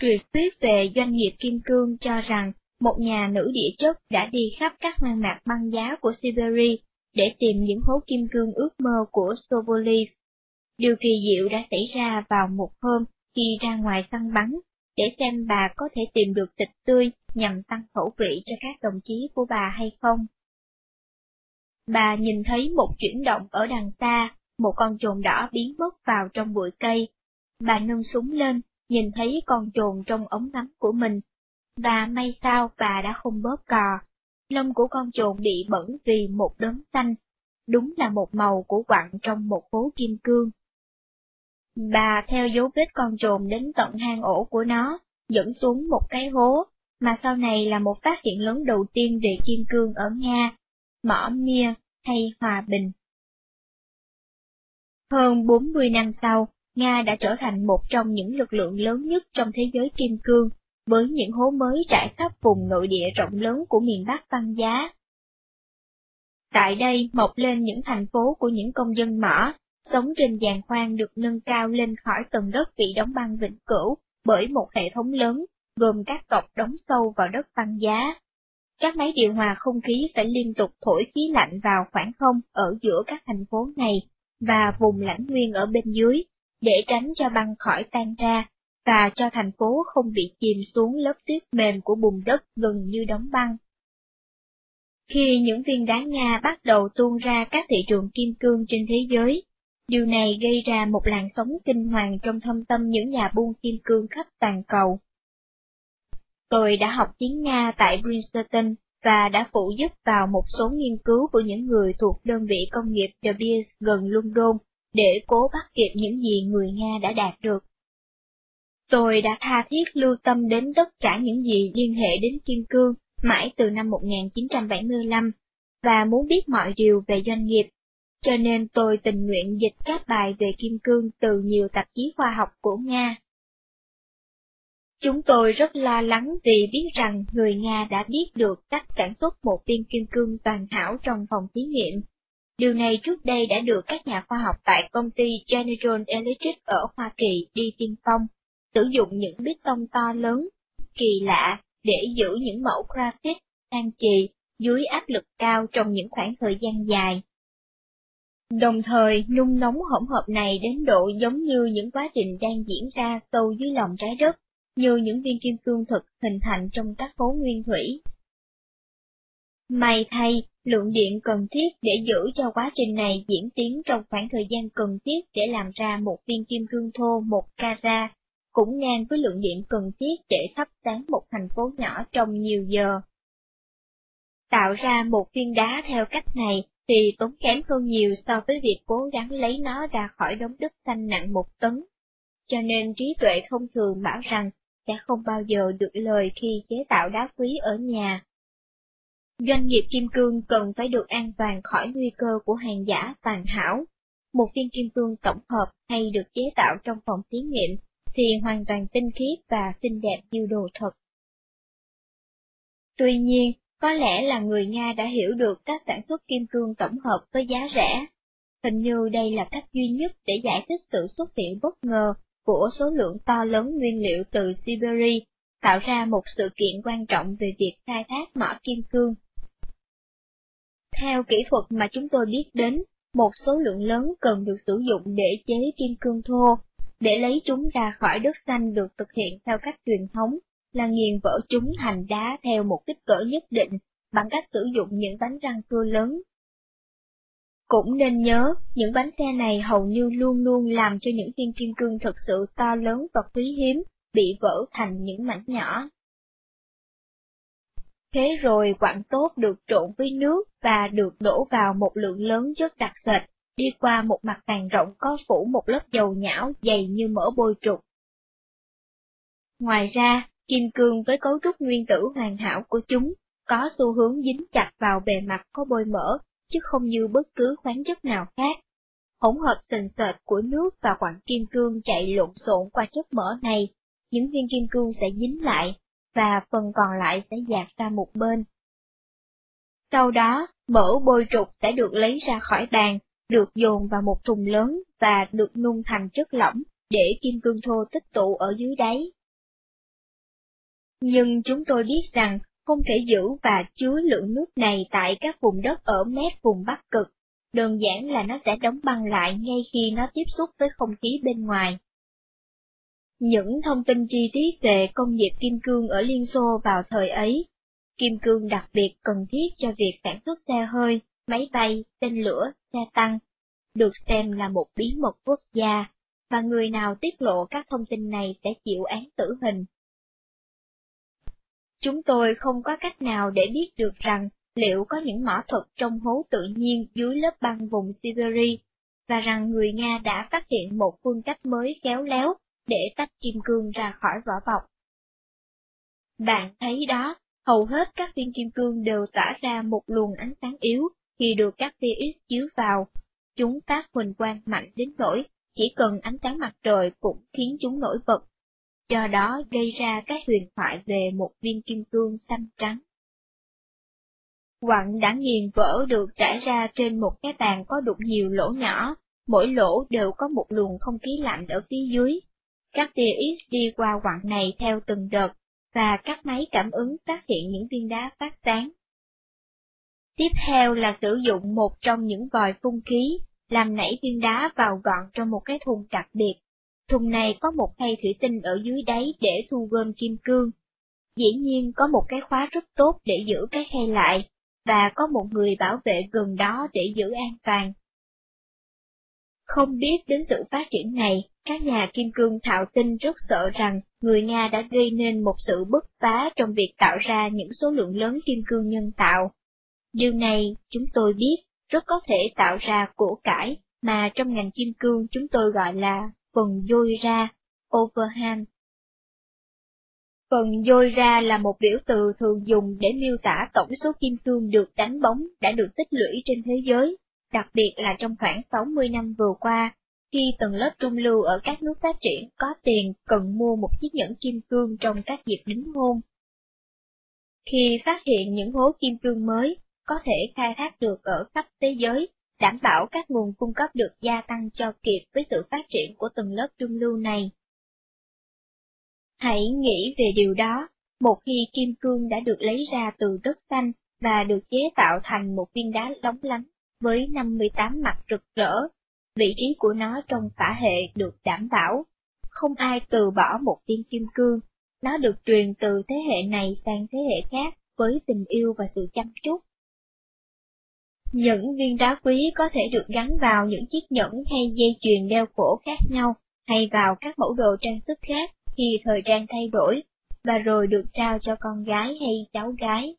Truyền thuyết về doanh nghiệp kim cương cho rằng một nhà nữ địa chất đã đi khắp các hoang mạc băng giá của Siberia để tìm những hố kim cương ước mơ của Sobolev. Điều kỳ diệu đã xảy ra vào một hôm khi ra ngoài săn bắn, để xem bà có thể tìm được thịt tươi nhằm tăng khẩu vị cho các đồng chí của bà hay không. Bà nhìn thấy một chuyển động ở đằng xa, một con trồn đỏ biến mất vào trong bụi cây. Bà nâng súng lên, nhìn thấy con trồn trong ống ngắm của mình. Và may sao bà đã không bóp cò. Lông của con trồn bị bẩn vì một đốm xanh, đúng là một màu của quặng trong một hố kim cương. Bà theo dấu vết con trồn đến tận hang ổ của nó, dẫn xuống một cái hố, mà sau này là một phát hiện lớn đầu tiên về kim cương ở Nga, mỏ Mia hay Hòa Bình. Hơn 40 năm sau, Nga đã trở thành một trong những lực lượng lớn nhất trong thế giới kim cương, với những hố mới trải khắp vùng nội địa rộng lớn của miền Bắc Văn Giá. Tại đây mọc lên những thành phố của những công dân mỏ, sống trên giàn khoan được nâng cao lên khỏi tầng đất bị đóng băng vĩnh cửu bởi một hệ thống lớn, gồm các cọc đóng sâu vào đất băng giá. Các máy điều hòa không khí phải liên tục thổi khí lạnh vào khoảng không ở giữa các thành phố này và vùng lãnh nguyên ở bên dưới, để tránh cho băng khỏi tan ra, và cho thành phố không bị chìm xuống lớp tuyết mềm của bùn đất gần như đóng băng. Khi những viên đá Nga bắt đầu tuôn ra các thị trường kim cương trên thế giới, điều này gây ra một làn sóng kinh hoàng trong thâm tâm những nhà buôn kim cương khắp toàn cầu. Tôi đã học tiếng Nga tại Princeton và đã phụ giúp vào một số nghiên cứu của những người thuộc đơn vị công nghiệp De Beers gần London để cố bắt kịp những gì người Nga đã đạt được. Tôi đã tha thiết lưu tâm đến tất cả những gì liên hệ đến kim cương mãi từ năm 1975 và muốn biết mọi điều về doanh nghiệp, cho nên tôi tình nguyện dịch các bài về kim cương từ nhiều tạp chí khoa học của Nga. Chúng tôi rất lo lắng vì biết rằng người Nga đã biết được cách sản xuất một viên kim cương toàn hảo trong phòng thí nghiệm. Điều này trước đây đã được các nhà khoa học tại công ty General Electric ở Hoa Kỳ đi tiên phong, sử dụng những bít tông to lớn, kỳ lạ, để giữ những mẫu graphite, than trì, dưới áp lực cao trong những khoảng thời gian dài. Đồng thời, nung nóng hỗn hợp này đến độ giống như những quá trình đang diễn ra sâu dưới lòng trái đất, như những viên kim cương thực hình thành trong các khối nguyên thủy. May thay, lượng điện cần thiết để giữ cho quá trình này diễn tiến trong khoảng thời gian cần thiết để làm ra một viên kim cương thô một carat, cũng ngang với lượng điện cần thiết để thắp sáng một thành phố nhỏ trong nhiều giờ. Tạo ra một viên đá theo cách này thì tốn kém hơn nhiều so với việc cố gắng lấy nó ra khỏi đống đất xanh nặng một tấn. Cho nên trí tuệ thông thường bảo rằng sẽ không bao giờ được lời khi chế tạo đá quý ở nhà. Doanh nghiệp kim cương cần phải được an toàn khỏi nguy cơ của hàng giả tàn hảo. Một viên kim cương tổng hợp hay được chế tạo trong phòng thí nghiệm thì hoàn toàn tinh khiết và xinh đẹp như đồ thật. Tuy nhiên, có lẽ là người Nga đã hiểu được các sản xuất kim cương tổng hợp với giá rẻ. Hình như đây là cách duy nhất để giải thích sự xuất hiện bất ngờ của số lượng to lớn nguyên liệu từ Siberia, tạo ra một sự kiện quan trọng về việc khai thác mỏ kim cương. Theo kỹ thuật mà chúng tôi biết đến, một số lượng lớn cần được sử dụng để chế kim cương thô, để lấy chúng ra khỏi đất xanh được thực hiện theo cách truyền thống, là nghiền vỡ chúng thành đá theo một kích cỡ nhất định, bằng cách sử dụng những bánh răng cưa lớn cũng nên nhớ, những bánh xe này hầu như luôn luôn làm cho những viên kim cương thực sự to lớn và quý hiếm, bị vỡ thành những mảnh nhỏ. Thế rồi quặng tốt được trộn với nước và được đổ vào một lượng lớn chất đặc sệt, đi qua một mặt bàn rộng có phủ một lớp dầu nhão dày như mỡ bôi trục. Ngoài ra, kim cương với cấu trúc nguyên tử hoàn hảo của chúng, có xu hướng dính chặt vào bề mặt có bôi mỡ chứ không như bất cứ khoáng chất nào khác. Hỗn hợp sền sệt của nước và quặng kim cương chạy lộn xộn qua chất mỡ này, những viên kim cương sẽ dính lại, và phần còn lại sẽ dạt ra một bên. Sau đó, mỡ bôi trục sẽ được lấy ra khỏi bàn, được dồn vào một thùng lớn và được nung thành chất lỏng để kim cương thô tích tụ ở dưới đáy. Nhưng chúng tôi biết rằng không thể giữ và chứa lượng nước này tại các vùng đất ở mép vùng Bắc Cực, đơn giản là nó sẽ đóng băng lại ngay khi nó tiếp xúc với không khí bên ngoài. Những thông tin chi tiết về công nghiệp kim cương ở Liên Xô vào thời ấy, kim cương đặc biệt cần thiết cho việc sản xuất xe hơi, máy bay, tên lửa, xe tăng, được xem là một bí mật quốc gia, và người nào tiết lộ các thông tin này sẽ chịu án tử hình. Chúng tôi không có cách nào để biết được rằng liệu có những mỏ thuật trong hố tự nhiên dưới lớp băng vùng Siberia, và rằng người Nga đã phát hiện một phương cách mới khéo léo để tách kim cương ra khỏi vỏ bọc. Bạn thấy đó, hầu hết các viên kim cương đều tỏa ra một luồng ánh sáng yếu khi được các tia X chiếu vào. Chúng phát huỳnh quang mạnh đến nỗi chỉ cần ánh sáng mặt trời cũng khiến chúng nổi bật, do đó gây ra các huyền thoại về một viên kim cương xanh trắng. Quặng đã nghiền vỡ được trải ra trên một cái bàn có đục nhiều lỗ nhỏ, mỗi lỗ đều có một luồng không khí lạnh ở phía dưới. Các tia X đi qua quặng này theo từng đợt, và các máy cảm ứng phát hiện những viên đá phát sáng. Tiếp theo là sử dụng một trong những vòi phun khí, làm nảy viên đá vào gọn trong một cái thùng đặc biệt. Thùng này có một khay thủy tinh ở dưới đáy để thu gom kim cương. Dĩ nhiên có một cái khóa rất tốt để giữ cái khay lại, và có một người bảo vệ gần đó để giữ an toàn. Không biết đến sự phát triển này, các nhà kim cương thạo tinh rất sợ rằng người Nga đã gây nên một sự bứt phá trong việc tạo ra những số lượng lớn kim cương nhân tạo. Điều này, chúng tôi biết, rất có thể tạo ra của cải mà trong ngành kim cương chúng tôi gọi là phần dôi ra, overhang. Phần dôi ra là một biểu từ thường dùng để miêu tả tổng số kim cương được đánh bóng đã được tích lũy trên thế giới, đặc biệt là trong khoảng 60 năm vừa qua, khi tầng lớp trung lưu ở các nước phát triển có tiền cần mua một chiếc nhẫn kim cương trong các dịp đính hôn. Khi phát hiện những hố kim cương mới, có thể khai thác được ở khắp thế giới, đảm bảo các nguồn cung cấp được gia tăng cho kịp với sự phát triển của từng lớp trung lưu này. Hãy nghĩ về điều đó, một khi kim cương đã được lấy ra từ đất xanh và được chế tạo thành một viên đá lóng lánh với 58 mặt rực rỡ, vị trí của nó trong phả hệ được đảm bảo. Không ai từ bỏ một viên kim cương, nó được truyền từ thế hệ này sang thế hệ khác với tình yêu và sự chăm chút. Những viên đá quý có thể được gắn vào những chiếc nhẫn hay dây chuyền đeo cổ khác nhau, hay vào các mẫu đồ trang sức khác khi thời trang thay đổi, và rồi được trao cho con gái hay cháu gái.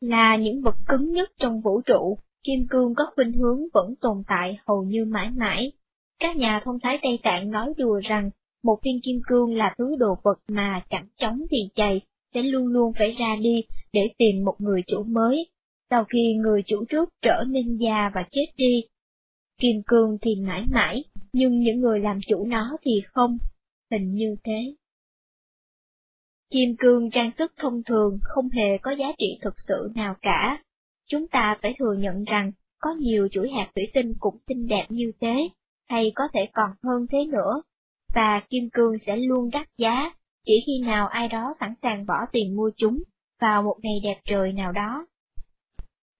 Là những vật cứng nhất trong vũ trụ, kim cương có khuynh hướng vẫn tồn tại hầu như mãi mãi. Các nhà thông thái Tây Tạng nói đùa rằng, một viên kim cương là thứ đồ vật mà chẳng chống thì chày, sẽ luôn luôn phải ra đi để tìm một người chủ mới, sau khi người chủ trước trở nên già và chết đi. Kim cương thì mãi mãi, nhưng những người làm chủ nó thì không, hình như thế. Kim cương trang sức thông thường không hề có giá trị thực sự nào cả. Chúng ta phải thừa nhận rằng, có nhiều chuỗi hạt thủy tinh cũng xinh đẹp như thế, hay có thể còn hơn thế nữa, và kim cương sẽ luôn đắt giá, chỉ khi nào ai đó sẵn sàng bỏ tiền mua chúng, vào một ngày đẹp trời nào đó.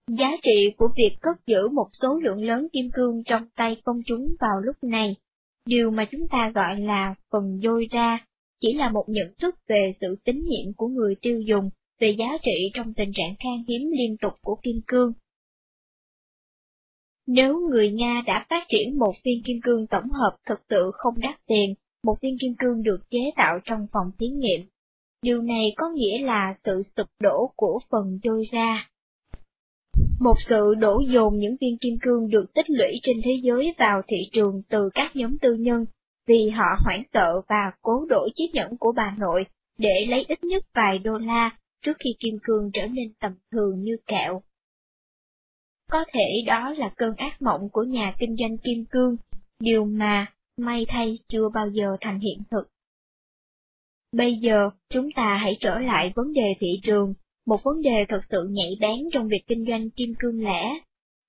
Giá trị của việc cất giữ một số lượng lớn kim cương trong tay công chúng vào lúc này, điều mà chúng ta gọi là phần dôi ra, chỉ là một nhận thức về sự tín nhiệm của người tiêu dùng về giá trị trong tình trạng khan hiếm liên tục của kim cương. Nếu người Nga đã phát triển một viên kim cương tổng hợp thực sự không đắt tiền, một viên kim cương được chế tạo trong phòng thí nghiệm, điều này có nghĩa là sự sụp đổ của phần dôi ra. Một sự đổ dồn những viên kim cương được tích lũy trên thế giới vào thị trường từ các nhóm tư nhân, vì họ hoảng sợ và cố đổi chiếc nhẫn của bà nội để lấy ít nhất vài đô la trước khi kim cương trở nên tầm thường như kẹo. Có thể đó là cơn ác mộng của nhà kinh doanh kim cương, điều mà, may thay chưa bao giờ thành hiện thực. Bây giờ, chúng ta hãy trở lại vấn đề thị trường, một vấn đề thật sự nhạy bén trong việc kinh doanh kim cương lẻ.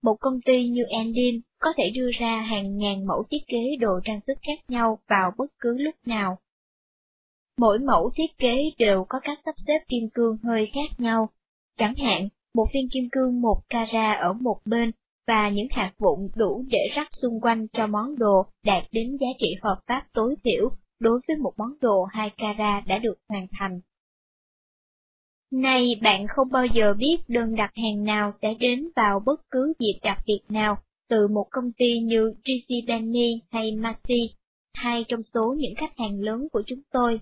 Một công ty như Endin có thể đưa ra hàng ngàn mẫu thiết kế đồ trang sức khác nhau vào bất cứ lúc nào. Mỗi mẫu thiết kế đều có các sắp xếp kim cương hơi khác nhau. Chẳng hạn, một viên kim cương một carat ở một bên và những hạt vụn đủ để rắc xung quanh cho món đồ đạt đến giá trị hợp pháp tối thiểu đối với một món đồ hai carat đã được hoàn thành. Nay bạn không bao giờ biết đơn đặt hàng nào sẽ đến vào bất cứ dịp đặc biệt nào từ một công ty như JCPenney hay Macy, hai trong số những khách hàng lớn của chúng tôi.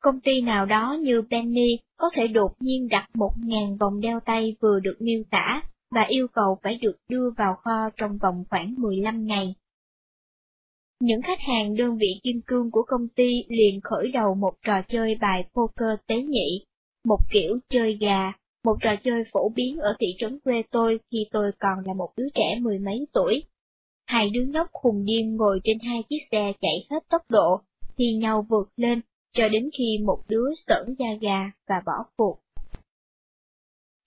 Công ty nào đó như Benny có thể đột nhiên đặt một ngàn vòng đeo tay vừa được miêu tả và yêu cầu phải được đưa vào kho trong vòng khoảng 15 ngày. Những khách hàng đơn vị kim cương của công ty liền khởi đầu một trò chơi bài poker tế nhị, một kiểu chơi gà, một trò chơi phổ biến ở thị trấn quê tôi khi tôi còn là một đứa trẻ mười mấy tuổi. Hai đứa nhóc khùng điên ngồi trên hai chiếc xe chạy hết tốc độ, thì nhau vượt lên, cho đến khi một đứa sởn da gà và bỏ cuộc.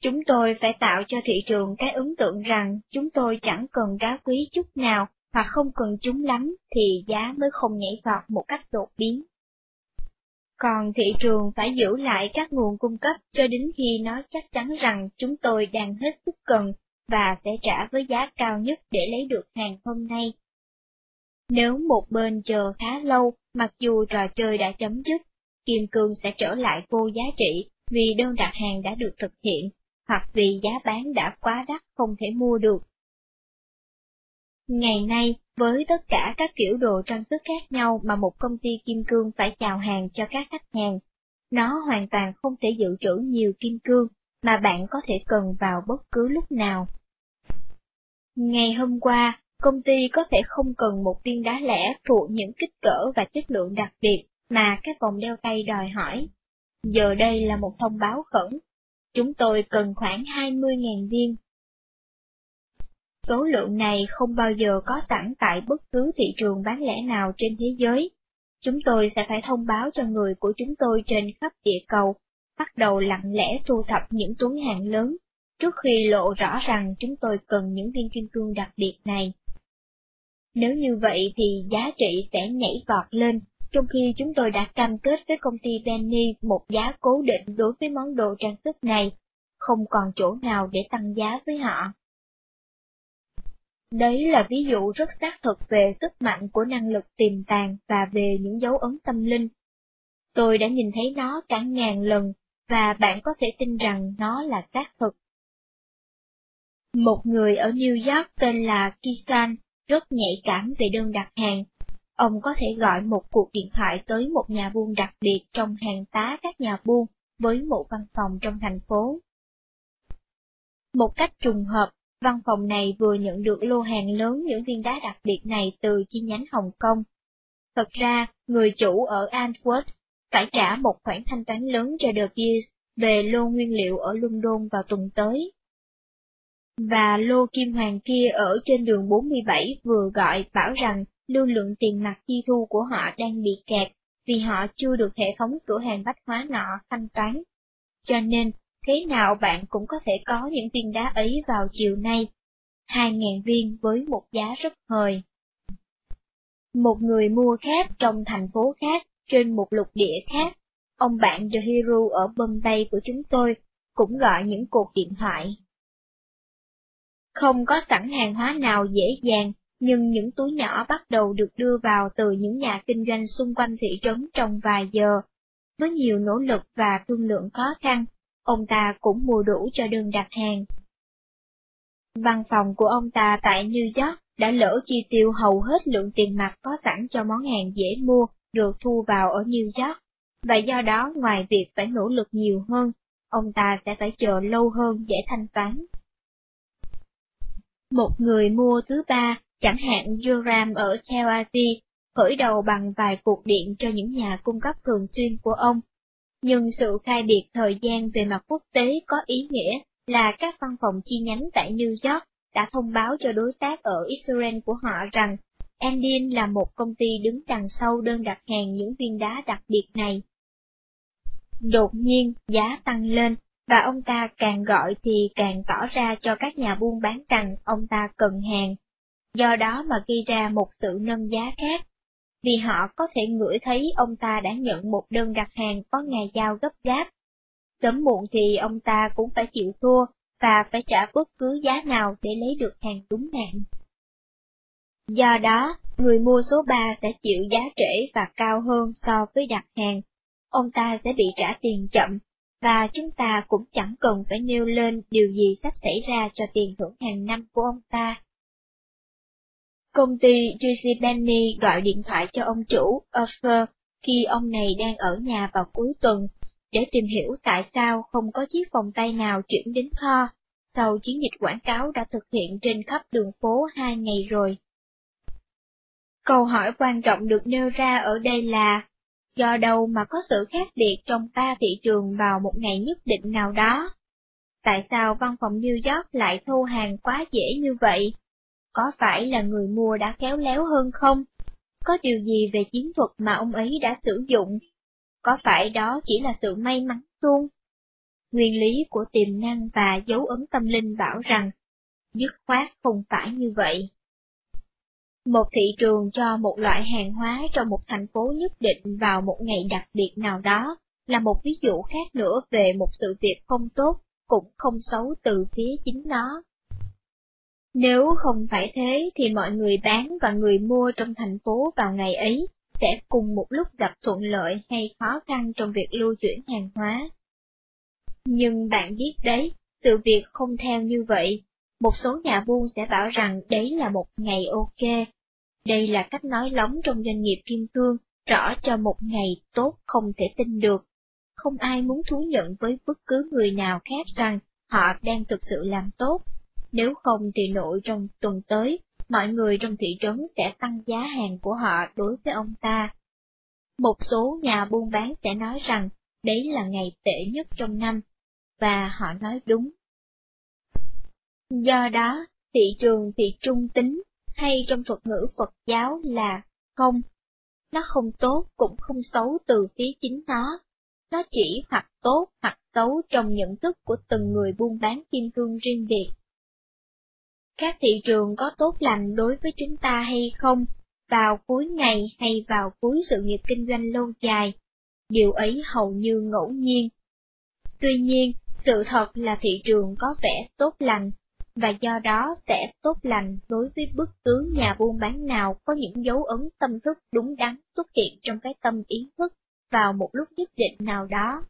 Chúng tôi phải tạo cho thị trường cái ấn tượng rằng chúng tôi chẳng cần đá quý chút nào, hoặc không cần chúng lắm thì giá mới không nhảy vọt một cách đột biến. Còn thị trường phải giữ lại các nguồn cung cấp cho đến khi nó chắc chắn rằng chúng tôi đang hết sức cần và sẽ trả với giá cao nhất để lấy được hàng hôm nay. Nếu một bên chờ khá lâu, mặc dù trò chơi đã chấm dứt, kim cương sẽ trở lại vô giá trị vì đơn đặt hàng đã được thực hiện, hoặc vì giá bán đã quá đắt không thể mua được. Ngày nay, với tất cả các kiểu đồ trang sức khác nhau mà một công ty kim cương phải chào hàng cho các khách hàng, nó hoàn toàn không thể dự trữ nhiều kim cương mà bạn có thể cần vào bất cứ lúc nào. Ngày hôm qua, công ty có thể không cần một viên đá lẻ thuộc những kích cỡ và chất lượng đặc biệt mà các vòng đeo tay đòi hỏi. Giờ đây là một thông báo khẩn. Chúng tôi cần khoảng 20.000 viên Số lượng này không bao giờ có sẵn tại bất cứ thị trường bán lẻ nào trên thế giới. Chúng tôi sẽ phải thông báo cho người của chúng tôi trên khắp địa cầu, bắt đầu lặng lẽ thu thập những tuấn hàng lớn, trước khi lộ rõ rằng chúng tôi cần những viên kim cương đặc biệt này. Nếu như vậy thì giá trị sẽ nhảy vọt lên, trong khi chúng tôi đã cam kết với công ty Benny một giá cố định đối với món đồ trang sức này, không còn chỗ nào để tăng giá với họ. Đấy là ví dụ rất xác thực về sức mạnh của năng lực tiềm tàng và về những dấu ấn tâm linh. Tôi đã nhìn thấy nó cả ngàn lần, và bạn có thể tin rằng nó là xác thực. Một người ở New York tên là Kisan rất nhạy cảm về đơn đặt hàng. Ông có thể gọi một cuộc điện thoại tới một nhà buôn đặc biệt trong hàng tá các nhà buôn với một văn phòng trong thành phố. Một cách trùng hợp, Văn phòng này vừa nhận được lô hàng lớn những viên đá đặc biệt này từ chi nhánh Hồng Kông. Thật ra, người chủ ở Antwerp phải trả một khoản thanh toán lớn cho The Beers về lô nguyên liệu ở London vào tuần tới. Và lô kim hoàng kia ở trên đường 47 vừa gọi bảo rằng lưu lượng tiền mặt chi thu của họ đang bị kẹt vì họ chưa được hệ thống cửa hàng bách hóa nọ thanh toán. Cho nên, thế nào bạn cũng có thể có những viên đá ấy vào chiều nay, 2.000 viên với một giá rất hời. Một người mua khác trong thành phố khác, trên một lục địa khác, ông bạn Jahiru ở Bombay của chúng tôi, cũng gọi những cuộc điện thoại. Không có sẵn hàng hóa nào dễ dàng, nhưng những túi nhỏ bắt đầu được đưa vào từ những nhà kinh doanh xung quanh thị trấn trong vài giờ. Với nhiều nỗ lực và thương lượng khó khăn, ông ta cũng mua đủ cho đơn đặt hàng. Văn phòng của ông ta tại New York đã lỡ chi tiêu hầu hết lượng tiền mặt có sẵn cho món hàng dễ mua được thu vào ở New York, và do đó ngoài việc phải nỗ lực nhiều hơn, ông ta sẽ phải chờ lâu hơn để thanh toán. Một người mua thứ ba, chẳng hạn Joram ở Tel Aviv, khởi đầu bằng vài cuộc điện cho những nhà cung cấp thường xuyên của ông nhưng sự khai biệt thời gian về mặt quốc tế có ý nghĩa là các văn phòng chi nhánh tại New York đã thông báo cho đối tác ở Israel của họ rằng Endin là một công ty đứng đằng sau đơn đặt hàng những viên đá đặc biệt này. Đột nhiên, giá tăng lên, và ông ta càng gọi thì càng tỏ ra cho các nhà buôn bán rằng ông ta cần hàng. Do đó mà gây ra một sự nâng giá khác, vì họ có thể ngửi thấy ông ta đã nhận một đơn đặt hàng có ngày giao gấp gáp. Sớm muộn thì ông ta cũng phải chịu thua, và phải trả bất cứ giá nào để lấy được hàng đúng hạn. Do đó, người mua số 3 sẽ chịu giá trễ và cao hơn so với đặt hàng. Ông ta sẽ bị trả tiền chậm, và chúng ta cũng chẳng cần phải nêu lên điều gì sắp xảy ra cho tiền thưởng hàng năm của ông ta. Công ty Juicy Benny gọi điện thoại cho ông chủ, Offer, khi ông này đang ở nhà vào cuối tuần, để tìm hiểu tại sao không có chiếc vòng tay nào chuyển đến kho, sau chiến dịch quảng cáo đã thực hiện trên khắp đường phố hai ngày rồi. Câu hỏi quan trọng được nêu ra ở đây là, do đâu mà có sự khác biệt trong ba thị trường vào một ngày nhất định nào đó? Tại sao văn phòng New York lại thu hàng quá dễ như vậy? Có phải là người mua đã khéo léo hơn không? Có điều gì về chiến thuật mà ông ấy đã sử dụng? Có phải đó chỉ là sự may mắn tuôn? Nguyên lý của tiềm năng và dấu ấn tâm linh bảo rằng, dứt khoát không phải như vậy. Một thị trường cho một loại hàng hóa trong một thành phố nhất định vào một ngày đặc biệt nào đó, là một ví dụ khác nữa về một sự việc không tốt, cũng không xấu từ phía chính nó. Nếu không phải thế thì mọi người bán và người mua trong thành phố vào ngày ấy sẽ cùng một lúc gặp thuận lợi hay khó khăn trong việc lưu chuyển hàng hóa. Nhưng bạn biết đấy, sự việc không theo như vậy. Một số nhà buôn sẽ bảo rằng đấy là một ngày ok. Đây là cách nói lóng trong doanh nghiệp kim cương, rõ cho một ngày tốt không thể tin được. Không ai muốn thú nhận với bất cứ người nào khác rằng họ đang thực sự làm tốt. Nếu không thì nội trong tuần tới, mọi người trong thị trấn sẽ tăng giá hàng của họ đối với ông ta. Một số nhà buôn bán sẽ nói rằng đấy là ngày tệ nhất trong năm, và họ nói đúng. Do đó, thị trường thì trung tính, hay trong thuật ngữ Phật giáo là không. Nó không tốt cũng không xấu từ phía chính nó. Nó chỉ hoặc tốt hoặc xấu trong nhận thức của từng người buôn bán kim cương riêng biệt. Các thị trường có tốt lành đối với chúng ta hay không, vào cuối ngày hay vào cuối sự nghiệp kinh doanh lâu dài, điều ấy hầu như ngẫu nhiên. Tuy nhiên, sự thật là thị trường có vẻ tốt lành, và do đó sẽ tốt lành đối với bất cứ nhà buôn bán nào có những dấu ấn tâm thức đúng đắn xuất hiện trong cái tâm ý thức vào một lúc nhất định nào đó.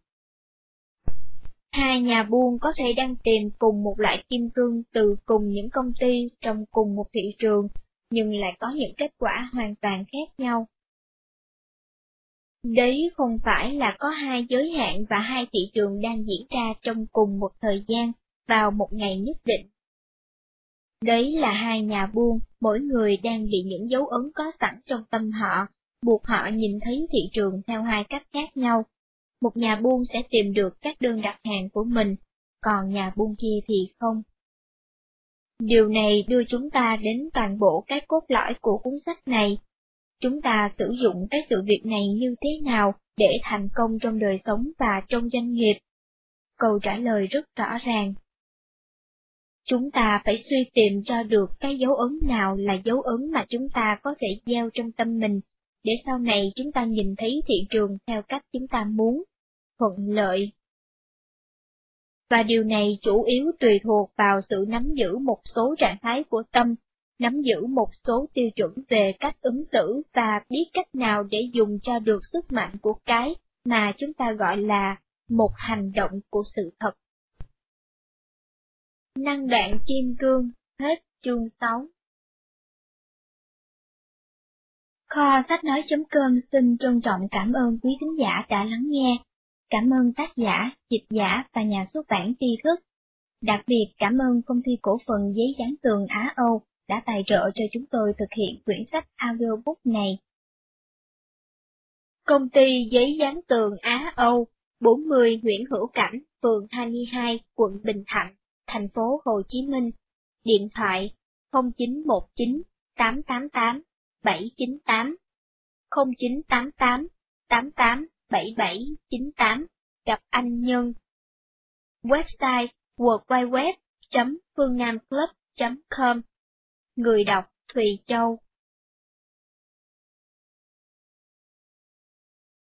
Hai nhà buôn có thể đang tìm cùng một loại kim cương từ cùng những công ty trong cùng một thị trường, nhưng lại có những kết quả hoàn toàn khác nhau. Đấy không phải là có hai giới hạn và hai thị trường đang diễn ra trong cùng một thời gian, vào một ngày nhất định. Đấy là hai nhà buôn, mỗi người đang bị những dấu ấn có sẵn trong tâm họ, buộc họ nhìn thấy thị trường theo hai cách khác nhau. Một nhà buôn sẽ tìm được các đơn đặt hàng của mình, còn nhà buôn kia thì không. Điều này đưa chúng ta đến toàn bộ cái cốt lõi của cuốn sách này. Chúng ta sử dụng cái sự việc này như thế nào để thành công trong đời sống và trong doanh nghiệp? Câu trả lời rất rõ ràng. Chúng ta phải suy tìm cho được cái dấu ấn nào là dấu ấn mà chúng ta có thể gieo trong tâm mình, để sau này chúng ta nhìn thấy thị trường theo cách chúng ta muốn, thuận lợi. Và điều này chủ yếu tùy thuộc vào sự nắm giữ một số trạng thái của tâm, nắm giữ một số tiêu chuẩn về cách ứng xử và biết cách nào để dùng cho được sức mạnh của cái mà chúng ta gọi là một hành động của sự thật. Năng đoạn kim cương, hết chương 6 Kho sách nói.com xin trân trọng cảm ơn quý thính giả đã lắng nghe. Cảm ơn tác giả, dịch giả và nhà xuất bản tri thức. Đặc biệt cảm ơn công ty cổ phần giấy dán tường Á Âu đã tài trợ cho chúng tôi thực hiện quyển sách audiobook này. Công ty giấy dán tường Á Âu, 40 Nguyễn Hữu Cảnh, phường 22, quận Bình Thạnh, thành phố Hồ Chí Minh, điện thoại 0919 888 798 0988 88 7798 gặp anh Nhân. Website www. phươngnamclub.com Người đọc Thùy Châu